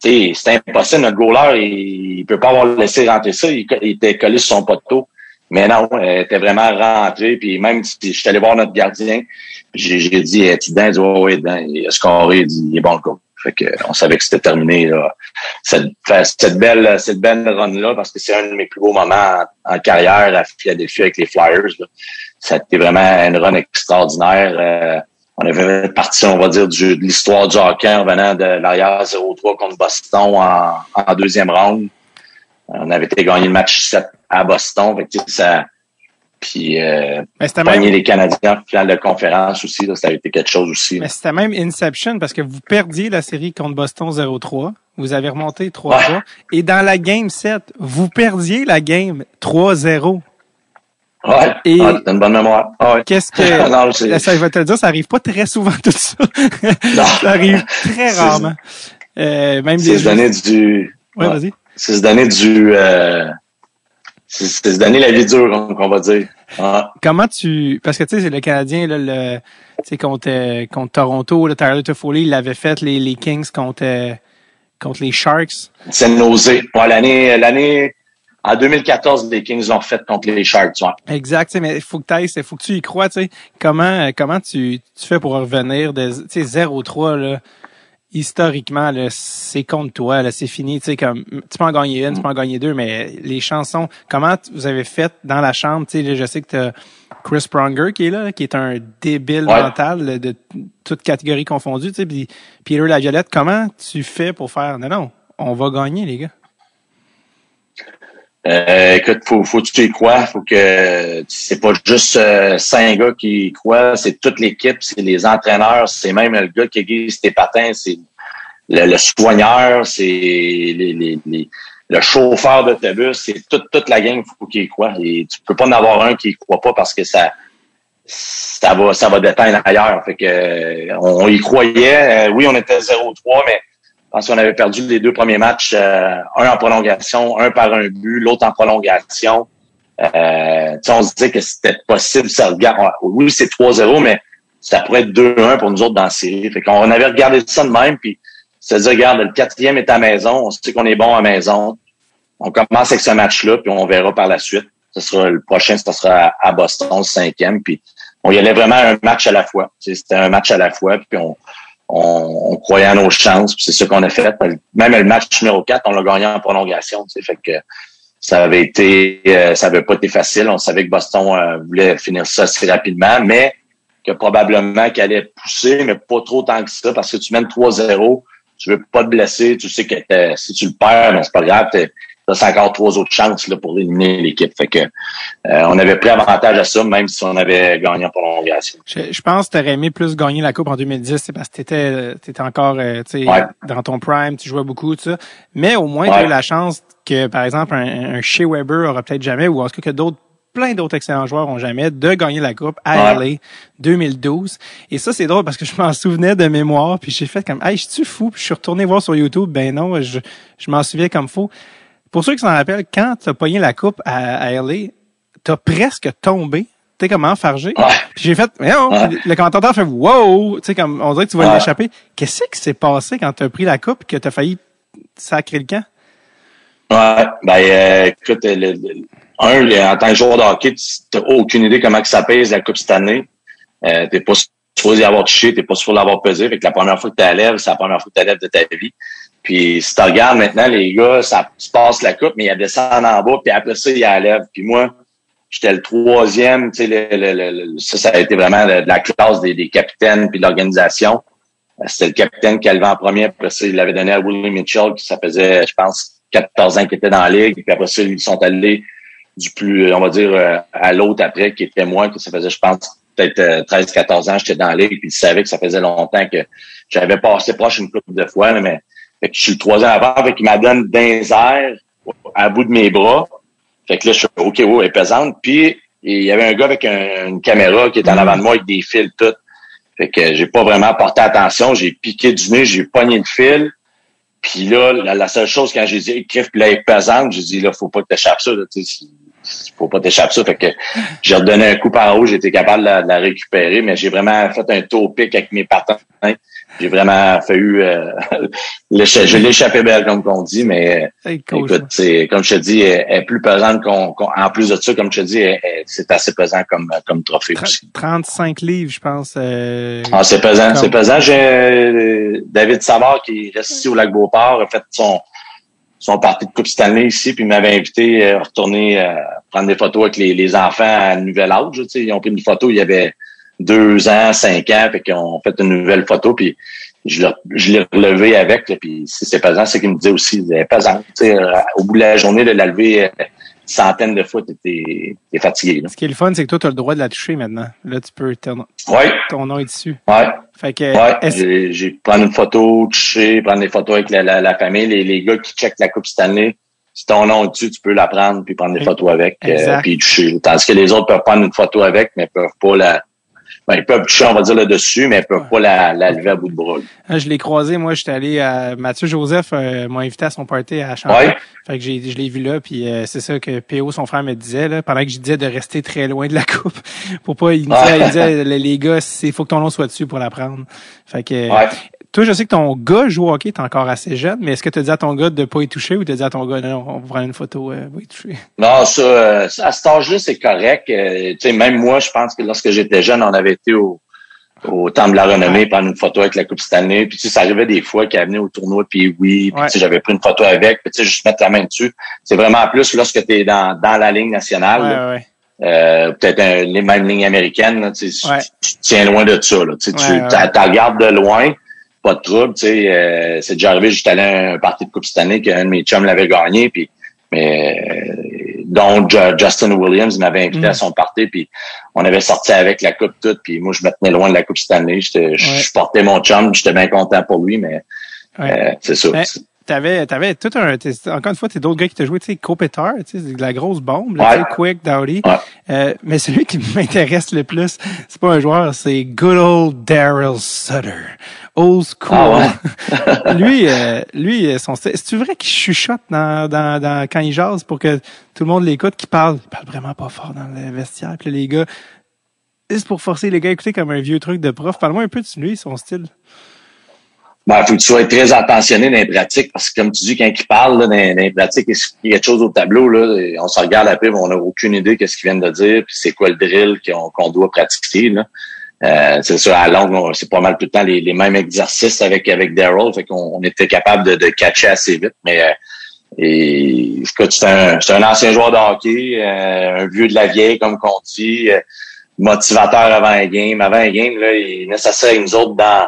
c'est impossible, notre goaler, il, il peut pas avoir laissé rentrer ça, il, était collé sur son poteau. Mais non, elle était vraiment rentré, puis même si je suis allé voir notre gardien, j'ai dit, tu dedans? Il dit, ouais, ouais, il a scoré, il dit, il est bon le coup. Fait que on savait que c'était terminé là. Cette, cette belle cette belle run là parce que c'est un de mes plus beaux moments en, carrière à Philadelphie avec les Flyers. Là. Ça a été vraiment une run extraordinaire. Euh, on avait parti, on va dire, du, de l'histoire du hockey en venant de l'arrière 0-3 contre Boston en, en, deuxième round. On avait été gagné le match 7 à Boston. Fait que, ça, puis euh, même... les Canadiens en finale de conférence aussi, là, ça a été quelque chose aussi. Mais c'était même Inception parce que vous perdiez la série contre Boston 0-3. Vous avez remonté 3-3. Et dans la game 7, vous perdiez la game 3-0. Ouais, et ah, une bonne mémoire. Ah ouais. Qu'est-ce que ça je vais te le dire, ça arrive pas très souvent tout ça. ça arrive très rarement. Euh, même c'est se donner du. Ouais, vas-y. C'est se donner du. Euh, c'est se donner la vie dure, on va dire. Comment tu, parce que tu sais, c'est le Canadien là, le, tu sais contre contre Toronto, le Tyler Toffoli, il avait fait les, les Kings contre contre les Sharks. C'est nausée. Ouais, l'année l'année en 2014, les Kings l'ont fait contre les Sharks. Ouais. Exact, mais il faut que tu il faut que tu y crois. Tu sais, comment comment tu, tu fais pour revenir de 0-3 là? historiquement, c'est contre toi, là, c'est fini. Tu sais, comme tu peux en gagner une, tu peux en gagner deux, mais les chansons, comment vous avez fait dans la chambre? Tu sais, je sais que tu Chris Pronger qui est là, qui est un débile mental de toute catégorie confondue. Tu sais, puis Peter Laviolette, comment tu fais pour faire non, non, on va gagner, les gars? Euh, écoute, faut, faut que tu y crois. Faut que c'est pas juste euh, cinq gars qui y croient, c'est toute l'équipe, c'est les entraîneurs, c'est même le gars qui aiguise tes patins, c'est le, soigneur, c'est les, les, le chauffeur d'autobus, c'est toute, toute la gang, faut qu'il y croit. Et tu peux pas en avoir un qui y croit pas parce que ça ça va, ça va déteindre ailleurs. Fait que on, y croyait. oui, on était 0-3, mais pense qu'on avait perdu les deux premiers matchs, un en prolongation, un par un but, l'autre en prolongation. Euh, on se disait que c'était possible. Ça, oui, c'est 3-0, mais ça pourrait être 2-1 pour nous autres dans la série. Fait qu'on avait regardé ça de même, puis ça dit, regarde, le quatrième est à maison, on sait qu'on est bon à maison. On commence avec ce match-là, puis on verra par la suite. Ce sera le prochain, ce sera à Boston, le cinquième. Puis on y allait vraiment un match à la fois. C'était un match à la fois, puis on, on, croyait à nos chances, c'est ce qu'on a fait. Même le match numéro 4, on l'a gagné en prolongation. Fait que ça avait été, euh, ça avait pas été facile. On savait que Boston euh, voulait finir ça assez rapidement, mais que probablement qu'elle allait pousser, mais pas trop tant que ça, parce que tu mènes 3-0, tu veux pas te blesser, tu sais que si tu le perds, ben, c'est pas grave, t'as encore trois autres chances là, pour éliminer l'équipe. Fait que euh, on avait pris avantage à ça, même si on avait gagné en prolongation. Je, je pense que tu aurais aimé plus gagner la Coupe en 2010, c'est parce que tu étais, encore dans ton prime, tu jouais beaucoup, tout ça. Mais au moins, tu as eu la chance que, par exemple, un, un Shea Weber aura peut-être jamais, ou en tout cas que d'autres plein d'autres excellents joueurs ont jamais de gagner la coupe à LA 2012. Et ça, c'est drôle parce que je m'en souvenais de mémoire, puis j'ai fait comme, hey, je suis fou, puis je suis retourné voir sur YouTube, ben non, je, je m'en souviens comme faux. Pour ceux qui s'en rappellent, quand tu as pogné la coupe à, à LA, t'as presque tombé. T'es comme enfargé. Ouais. Puis j'ai fait, mais non, le commentateur fait wow, tu sais comme on dirait que tu vas l'échapper. Qu'est-ce qui s'est passé quand tu as pris la coupe que tu as failli sacrer le camp? Ouais, ben euh, écoute, le, un, en tant que joueur de hockey, tu n'as aucune idée comment que ça pèse la coupe cette année. Euh, t'es pas supposé y avoir touché, t'es pas supposé l'avoir pesé. Fait que la première fois que tu lève, c'est la première fois que tu lève de ta vie. Puis si tu regardes maintenant, les gars, ça se passe la coupe, mais il descend en bas, puis après ça, il lève. Puis moi, j'étais le troisième, tu sais, le, ça, ça a été vraiment de, la classe des, des capitaines puis de l'organisation. Euh, c'était le capitaine qui a levé en premier, après ça, il l'avait donné à Willie Mitchell, qui ça faisait, je pense, 14 ans qu'il était dans la ligue. Puis après ça, ils sont allés du plus, on va dire, euh, à l'autre après, qui était moi, que ça faisait, je pense, peut-être 13, 14 ans, j'étais dans la ligue, puis il savait que ça faisait longtemps que j'avais passé proche une couple de fois, mais fait que je suis le troisième avant, fait qu'il m'a donné d'un airs à bout de mes bras. Fait que là, je suis OK, ouais, elle est pesante. Puis il y avait un gars avec une caméra qui était en avant de moi avec des fils tout. Fait que j'ai pas vraiment porté attention. J'ai piqué du nez, j'ai pogné le fil. Puis là, la, seule chose, quand j'ai dit puis là, est pesante, j'ai dit là, faut pas que t'échappes ça. Là, faut pas t'échapper ça. Fait que j'ai redonné un coup par haut, été capable de la, récupérer, mais j'ai vraiment fait un tour pic avec mes patins. J'ai vraiment fait euh, je l'ai échappé belle, comme on dit, mais écoute, c'est, comme je te dis, elle, est plus pesante qu'on, en plus de ça, comme je te dis, c'est assez pesant comme, comme trophée aussi. 35 livres, je pense. Euh, ah, c'est pesant, c'est pesant. J'ai euh, David Savard qui reste ici au Lac Beauport, a fait son, son parti de Coupe Stanley ici, puis m'avait invité à retourner prendre des photos avec les, les enfants à nouvel âge. Tu sais, ils ont pris une photo, il y avait deux ans, cinq ans, puis qu'on fait une nouvelle photo, puis je l'ai relevé avec, puis si c'est pesant, c'est qu'il me disait aussi, c'est pesant. Euh, au bout de la journée, de la lever euh, centaines de fois, t'es es fatigué. Ce qui est le fun, c'est que toi, tu as le droit de la toucher maintenant. Là, tu peux ton, ouais. ton nom est dessus. Ouais. Fait que ouais. j'ai prendre une photo, toucher, prendre des photos avec la, la, famille, les, les gars qui checkent la Coupe cette année. Si ton nom est dessus, tu peux la prendre puis prendre des photos avec, euh, puis toucher. Tandis que les autres peuvent prendre une photo avec, mais peuvent pas la ben, ils peuvent toucher, on va dire, là dessus, mais ils peuvent pas la, la, lever à bout de bras. Ah, je l'ai croisé, moi, j'étais allé à Mathieu Joseph euh, m'a invité à son party à Champlain. Fait que j'ai, je l'ai vu là, puis euh, c'est ça que PO, son frère, me disait, là, pendant que je disais de rester très loin de la coupe. pour pas, il me disait, il disait les, gars, il faut que ton nom soit dessus pour la prendre. Fait que toi, je sais que ton gars joue au hockey, t'es encore assez jeune, mais est-ce que tu as dit à ton gars de pas y toucher ou tu as dit à ton gars, non, on va prendre une photo, euh, va y toucher? Non, ça, euh, à cet âge-là, c'est correct. Euh, tu sais, même moi, je pense que lorsque j'étais jeune, on avait été au, au Temple de la Renommée, prendre une photo avec la Coupe année. Puis, tu sais, ça arrivait des fois qu'il venait au tournoi, puis oui, puis tu sais, j'avais pris une photo avec, puis tu sais, juste mettre la main dessus. C'est vraiment plus lorsque tu es dans, dans la ligne nationale. Euh, peut-être les mêmes lignes américaines, tu, tu, tiens loin de ça. Là, tu, tu regardes de loin, pas de trouble. Tu sais, euh, c'est déjà arrivé, j'étais allé à un parti de Coupe cette année qu'un de mes chums l'avait gagné, puis mais euh, dont Justin Williams m'avait invité à mm. son parti, puis on avait sorti avec la coupe toute, puis moi je me tenais loin de la coupe cette année. Je portais mon chum, j'étais bien content pour lui, mais euh, c'est ça. T'avais, t'avais tout un, encore une fois, t'es d'autres gars qui t'ont joué, tu sais, Kopitar, tu sais, la grosse bombe, là, Quick, Dowdy. Euh, mais celui qui m'intéresse le plus, c'est pas un joueur, c'est good old Daryl Sutter. Old school. Ah lui, euh, lui, son c'est-tu vrai qu'il chuchote dans, dans, dans, quand il jase pour que tout le monde l'écoute, qu'il parle, il parle vraiment pas fort dans le vestiaire, puis les gars, c'est pour forcer les gars à écouter comme un vieux truc de prof. Parle-moi un peu de lui, son style. Ben, faut que tu sois très attentionné dans les pratiques parce que comme tu dis, quand il parle là, dans, les pratiques, il y a quelque chose au tableau, là, on se regarde après, on n'a aucune idée de ce qu'ils viennent de dire, puis c'est quoi le drill qu'on doit pratiquer. Là. Euh, c'est sûr, à longue, c'est pas mal tout le temps les, mêmes exercices avec avec Daryl, fait qu'on était capable de, de catcher assez vite. Mais euh, et, c'est un, un ancien joueur de hockey, euh, un vieux de la vieille, comme qu'on dit, euh, motivateur avant un game. Avant un game, là, il nécessaire avec nous autres dans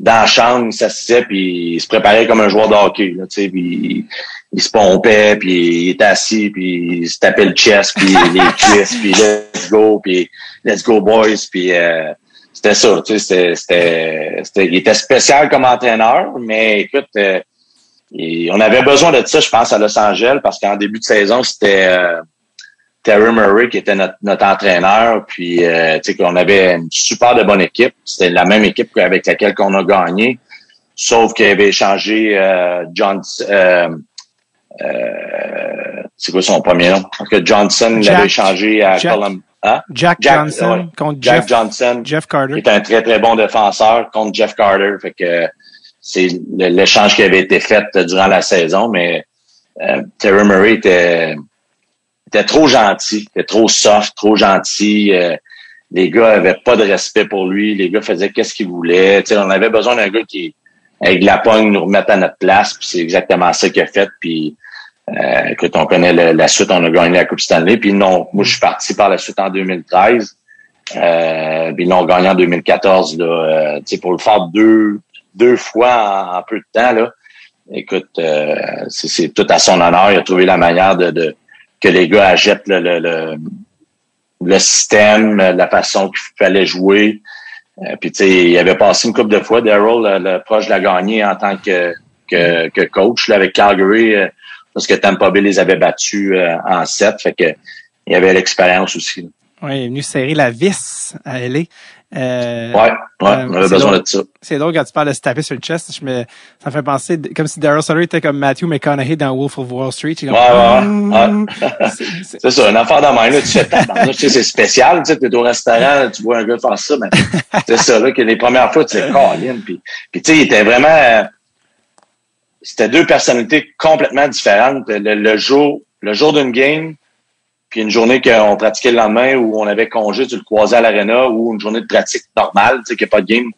dans la chambre, il s'assisait puis il se préparait comme un joueur de hockey. Là, puis il, se pompait, puis il était assis, puis il se tapait le chest, puis les cuisses, puis let's go, puis let's go boys, puis euh, c'était ça. C'était, c'était, c'était, il était spécial comme entraîneur, mais écoute, euh, on avait besoin de ça, je pense, à Los Angeles, parce qu'en début de saison, c'était euh, Terry Murray qui était notre, notre entraîneur, puis euh, tu sais qu'on avait une super de bonne équipe. C'était la même équipe avec laquelle qu'on a gagné, sauf qu'il avait échangé euh, John. Euh, euh, c'est quoi son premier nom? Que Johnson l'avait échangé à. Hein? Jack, Johnson contre Jack Johnson, Jeff Carter. Qui est un très très bon défenseur contre Jeff Carter. Fait que c'est l'échange qui avait été fait durant la saison, mais euh, Terry Murray était était trop gentil, était trop soft, trop gentil. Euh, les gars avaient pas de respect pour lui. Les gars faisaient qu'est-ce qu'ils voulaient. sais, on avait besoin d'un gars qui, avec la pogne, nous remette à notre place. Puis c'est exactement ça qu'il a fait. Puis euh, on connaît la suite, on a gagné la Coupe Stanley. Puis non, moi je suis parti par la suite en 2013. Euh, puis l'ont gagné en 2014. Là, euh, pour le faire deux, deux fois en, peu de temps. Là, écoute, euh, c'est tout à son honneur. Il a trouvé la manière de, de que les gars achètent le, le, le, système, la façon qu'il fallait jouer. Euh, puis tu sais, il avait passé une couple de fois, Daryl, le, proche la gagner en tant que, que, que coach là, avec Calgary, euh, parce que Tampa Bay les avait battus euh, en sept. Fait que il avait l'expérience aussi. Oui, il est venu serrer la vis à LA. Euh, ouais, ouais, on avait besoin de ça. C'est drôle quand tu parles de se taper sur le chest. Je me, ça me fait penser comme si Daryl Sutter était comme Matthew McConaughey dans Wolf of Wall Street. ouais, ouais, C'est ça, une affaire de même, là, tu tu sais, c'est spécial, tu sais, t'es au restaurant, tu vois un gars faire ça, mais c'est ça, là, que les premières fois, tu sais, Colin, puis, puis tu sais, il était vraiment, c'était deux personnalités complètement différentes. Le, le jour, le jour d'une game, puis une journée qu'on pratiquait le lendemain où on avait congé, tu le croisais à l'arena ou une journée de pratique normale, tu sais, qu'il n'y a pas de game.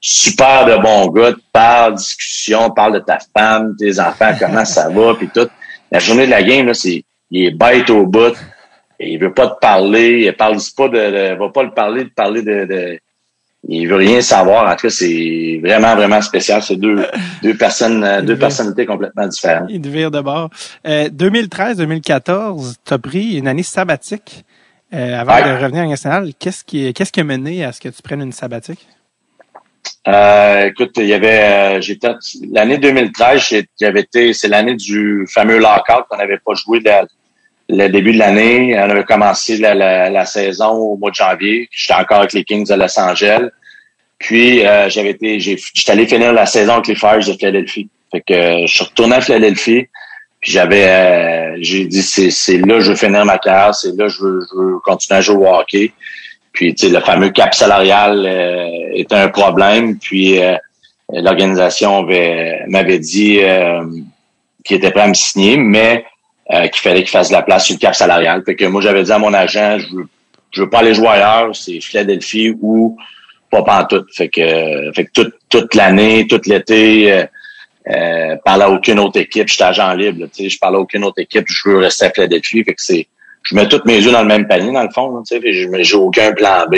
Super de bon gars, parle, discussion, parle de ta femme, tes enfants, comment ça va, puis tout. La journée de la game, là, c'est, il est bête au bout. Et il veut pas te parler, il parle pas de, de va pas le parler, de parler de, de il veut rien savoir. En tout cas, c'est vraiment, vraiment spécial. C'est deux, deux personnes, euh, deux personnalités complètement différentes. Il devient de bord. Euh, 2013-2014, tu as pris une année sabbatique euh, avant de revenir à national. Qu'est-ce qui, qu'est-ce qui a mené à ce que tu prennes une sabbatique? Euh, écoute, il y avait, j'étais, l'année 2013, j'avais été, c'est l'année du fameux lockout qu'on n'avait pas joué le début de l'année. On avait commencé la, la, saison au mois de janvier. J'étais encore avec les Kings de Los Angeles. Puis euh, j'avais été, j'étais allé finir la saison avec les Fires de Philadelphie. Fait que euh, je suis retourné à Philadelphie. Puis j'avais, euh, j'ai dit c'est, là que je veux finir ma carrière, c'est là que je veux, je veux continuer à jouer au hockey. Puis tu sais, le fameux cap salarial était un problème. Puis l'organisation m'avait dit qu'il était prêt à me signer, mais euh, qu'il fallait qu'il fasse de la place sur le cap salarial. Fait que moi, j'avais dit à mon agent, je veux, je veux pas aller jouer ailleurs, c'est Philadelphie ou pas pantoute. Fait que, fait que toute, toute l'année, tout l'été, euh, euh, parlais à aucune autre équipe, j'étais agent libre, tu sais, je parlais à aucune autre équipe, je veux rester à Philadelphie. Fait que c'est, je mets toutes mes yeux dans le même panier, dans le fond, tu sais, je j'ai aucun plan B.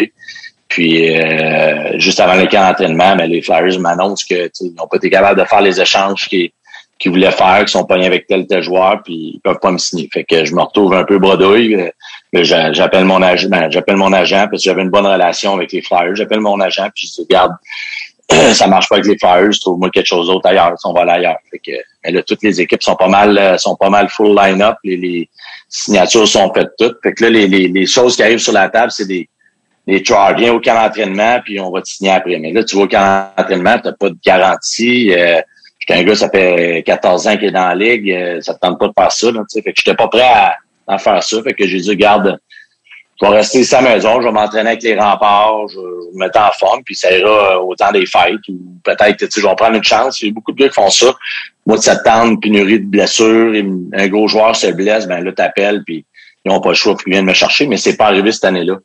Puis euh, juste avant le camp d'entraînement, ben, les Flyers m'annoncent que ils n'ont pas été capables de faire les échanges qui, qui voulaient faire, qui sont pognés avec tel tel joueur, puis ils peuvent pas me signer. Fait que je me retrouve un peu bredouille. J'appelle mon agent, j'appelle mon agent parce que j'avais une bonne relation avec les Flyers. J'appelle mon agent puis je dis regarde, ça marche pas avec les Flyers, trouve-moi quelque chose d'autre ailleurs, on va aller ailleurs. Fait que, mais là, toutes les équipes sont pas mal, euh, sont pas mal full line-up, les, les, signatures sont faites toutes. Fait que là, les, les, les choses qui arrivent sur la table, c'est des, des charges. Viens au camp d'entraînement, puis on va te signer après. Mais là, tu vas au camp d'entraînement, t'as pas de garantie. Euh, j'étais un gars, ça fait 14 ans qu'il est dans la ligue, euh, ça te tente pas de faire ça, là, fait que j'étais pas prêt à, à, faire ça. Fait que j'ai dit, garde, je vais rester la maison, je vais m'entraîner avec les remparts, je, vais me mettre en forme, puis ça ira au temps des fêtes, ou peut-être, tu sais, je vais prendre une chance. Il y a beaucoup de gars qui font ça. Moi, de septembre, pénurie de blessures, un gros joueur se blesse, ben là, t'appelles, puis ils n'ont pas le choix, puis ils viennent me chercher, mais c'est pas arrivé cette année-là.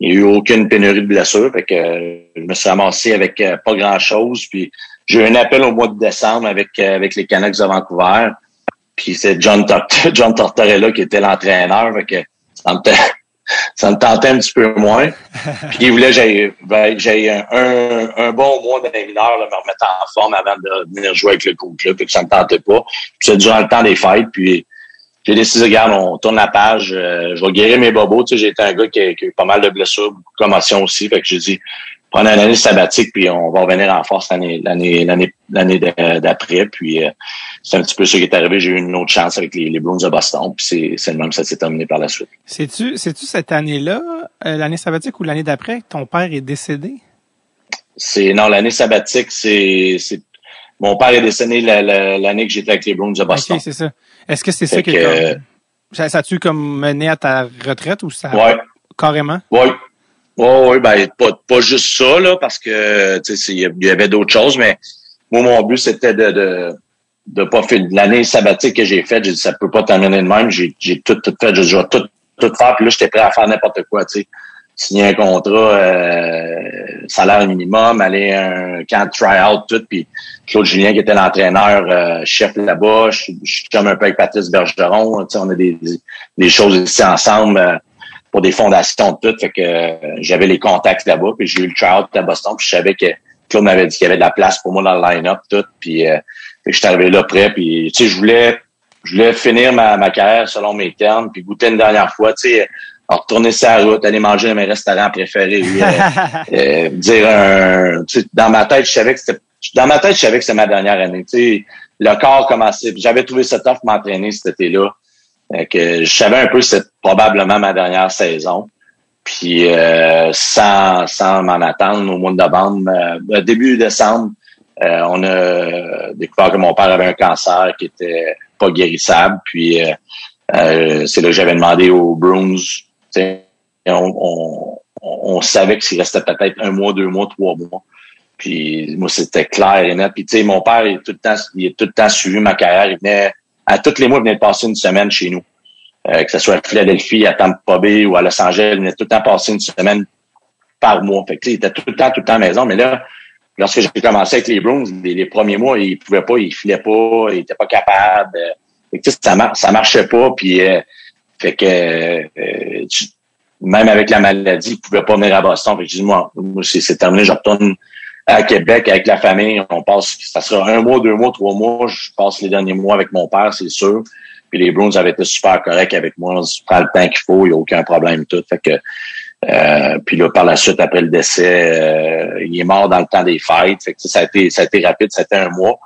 Il n'y a eu aucune pénurie de blessures, fait que je me suis ramassé avec euh, pas grand-chose, puis j'ai eu un appel au mois de décembre avec, euh, avec les Canucks de Vancouver, puis c'est John, John Tortorella qui était l'entraîneur, fait que ça me ça me tentait un petit peu moins. Puis il voulait que j'ai un, un, bon mois d'un mineur, me remettre en forme avant de venir jouer avec le groupe là, puis que ça me tentait pas. Puis c'est durant le temps des fêtes, puis j'ai décidé, regarde, on tourne la page, euh, je vais guérir mes bobos. Tu sais, j'ai été un gars qui a, eu pas mal de blessures, beaucoup de commotions aussi. Fait que j'ai dit, prendre une année sabbatique, puis on va revenir en force l'année l'année l'année l'année d'après. Puis euh, c'est un petit peu ce qui est arrivé. J'ai eu une autre chance avec les, les Bruins de Boston, puis c'est le même ça s'est terminé par la suite. C'est-tu c'est-tu cette année-là, euh, l'année sabbatique ou l'année d'après, que ton père est décédé? C'est non, l'année sabbatique, c'est c'est mon père est décédé l'année que j'étais avec les Bruins de Boston. Ok, c'est ça. Est-ce que c'est ça qui est comme... ça, ça tu comme mené à ta retraite ou ça ouais. carrément? Oui, oui, oui, ben pas, pas juste ça, là, parce que il y avait d'autres choses, mais moi, mon but, c'était de, de, de pas faire l'année sabbatique que j'ai faite, j'ai dit ça peut pas terminer de même. J'ai, j'ai tout, tout fait, je vais tout, tout faire, puis là, j'étais prêt à faire n'importe quoi, tu sais. Signer un contrat, euh, salaire minimum, aller un camp try-out, tout, puis Claude Julien, qui était l'entraîneur euh, chef là-bas, je, suis comme un peu avec Patrice Bergeron, tu sais, on a des, des choses ici ensemble. Euh, pour des fondations de tout. Fait que euh, j'avais les contacts là-bas, puis j'ai eu le tryout à Boston, puis je savais que Claude m'avait dit qu'il y avait de la place pour moi dans le line-up, tout. Puis euh, je suis arrivé là près, puis tu sais, je voulais je voulais finir ma, ma carrière selon mes termes, puis goûter une dernière fois, tu sais, retourner sur la route, aller manger dans mes restaurants préférés, euh, euh, dire un, tu sais, dans ma tête, je savais que c'était, dans ma tête, je savais que c'était ma dernière année, tu sais, le corps commençait, j'avais trouvé ça tough m'entraîner cet été-là, que je savais un peu c'était probablement ma dernière saison. Puis euh, sans, sans m'en attendre, au mois de novembre, euh, début décembre, euh, on a découvert que mon père avait un cancer qui était pas guérissable. Puis euh, c'est là que j'avais demandé aux Bruins. On, on, on, savait qu'il restait peut-être un mois, deux mois, trois mois. Puis moi, c'était clair et net. Puis tu sais, mon père, il tout le temps, il a tout le temps suivi ma carrière. Il venait à tous les mois, venait de passer une semaine chez nous. Euh, que ce soit à Philadelphie, à Tampa Bay ou à Los Angeles, il venait tout le temps passer une semaine par mois. Fait que, il était tout le temps, tout le temps à la maison. Mais là, lorsque j'ai commencé avec les Bruins, les, premiers mois, il pouvait pas, il filait pas, il était pas capable. Euh, fait que, ça, ça marchait pas. Puis, euh, fait que même avec la maladie, il pouvait pas venir à Boston. Fait que je dis, moi, moi c'est terminé, je retourne à Québec avec la famille. On passe, ça sera un mois, deux mois, trois mois. Je passe les derniers mois avec mon père, c'est sûr. Puis les Bruins avaient été super corrects avec moi. On se prend le temps qu'il faut, il n'y a aucun problème tout. Fait que euh, puis là, par la suite, après le décès, euh, il est mort dans le temps des fêtes. Fait que, ça a été, ça a été rapide, ça a été un mois.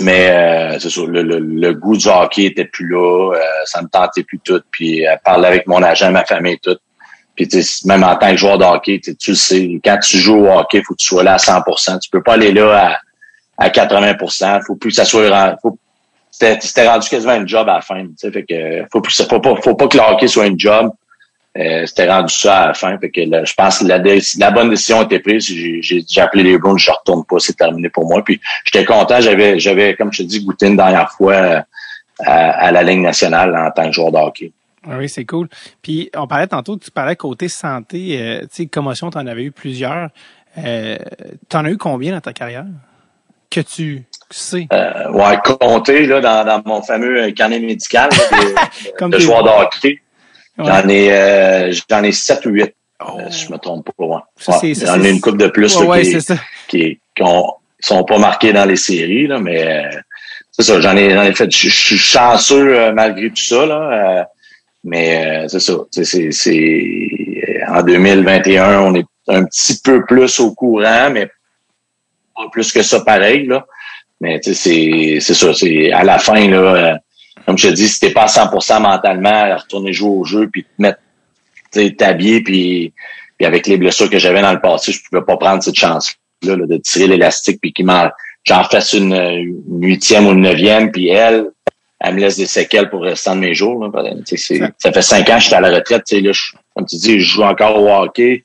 Mais euh, c'est sûr, le, le, goût du hockey était plus là, euh, ça me tentait plus tout. Puis elle parlait avec mon agent, ma famille, tout. Puis même en tant que joueur de hockey, tu le sais, quand tu joues au hockey, faut que tu sois là à 100%. Tu peux pas aller là à, à 80%. Faut plus que ça soit, faut, c'était rendu quasiment un job à la fin. Fait que faut, faut, pas, faut pas que le hockey soit un job. Euh, c'était rendu ça à la fin. Fait que je pense que la, la bonne décision a été prise. J'ai appelé les Browns, je retourne pas, c'est terminé pour moi. Puis j'étais content, j'avais, j'avais, comme je te dis, goûté une dernière fois euh, à, la Ligue nationale en tant que joueur de hockey. Ah oui, c'est cool. Puis on parlait tantôt, tu parlais côté santé, euh, tu sais, commotion, tu en avais eu plusieurs. Euh, tu en as eu combien dans ta carrière? Que tu sais? Euh, ouais, compter là, dans, dans mon fameux carnet médical de, de joueur de hockey. J'en ai euh, j'en ai 7 ou 8. Oh. Euh, si je me trompe pas. Ouais. J'en ai une coupe de plus là, qui, qui, qui ont, sont pas marqués dans les séries, là, mais euh, c'est ça, j'en ai, ai fait. Je suis chanceux malgré tout ça, là. Mais c'est ça. C'est, c'est, en 2021, on est un petit peu plus au courant, mais pas plus que ça pareil, là. Mais c'est c'est ça, c'est à la fin, là, euh, comme je te dis, si t'es pas à 100% mentalement retourner jouer au jeu puis te mettre t'habiller puis, puis avec les blessures que j'avais dans le passé, je pouvais pas prendre cette chance-là de tirer l'élastique puis qu'il j'en fasse une, huitième ou une neuvième, puis elle, elle me laisse des séquelles pour le restant de mes jours. Là. Ça fait cinq ans que j'étais à la retraite. Là, comme tu dis, je joue encore au hockey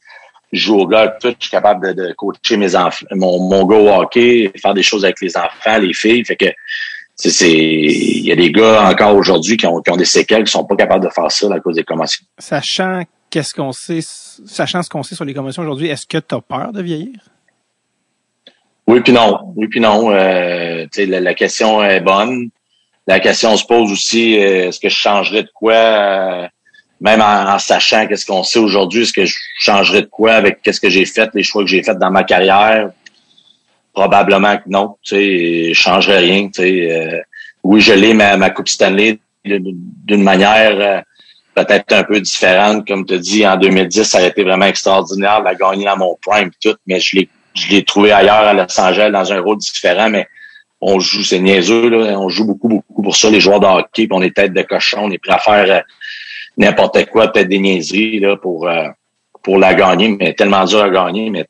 je joue au golf, tout, je suis capable de, coacher mes enfants, mon, mon gars au hockey, faire des choses avec les enfants, les filles. Fait que c'est il y a des gars encore aujourd'hui qui ont, qui ont des séquelles qui sont pas capables de faire ça à cause des commotions. Sachant qu'est-ce qu'on sait, sachant ce qu'on sait sur les commotions aujourd'hui, est-ce que tu as peur de vieillir? Oui puis non. Oui puis non. Euh, la, la, question est bonne. La question se pose aussi, euh, est-ce que je changerais de quoi? Euh, même en, sachant qu'est-ce qu'on sait aujourd'hui, est-ce que je changerais de quoi avec qu'est-ce que j'ai fait, les choix que j'ai fait dans ma carrière? Probablement que non. Tu sais, je changerais rien. Tu sais, euh, oui, je l'ai ma, ma Coupe Stanley d'une manière euh, peut-être un peu différente. Comme tu dis, en 2010, ça a été vraiment extraordinaire de la gagner dans mon prime tout, mais je l'ai je l'ai trouvé ailleurs à Los Angeles dans un rôle différent, mais on joue, c'est niaiseux, là, on joue beaucoup, beaucoup pour ça, les joueurs de hockey, puis on est tête de cochon, on est prêt à faire euh, n'importe quoi, peut-être des niaiseries là, pour, euh, pour la gagner, mais tellement dur à gagner. Mais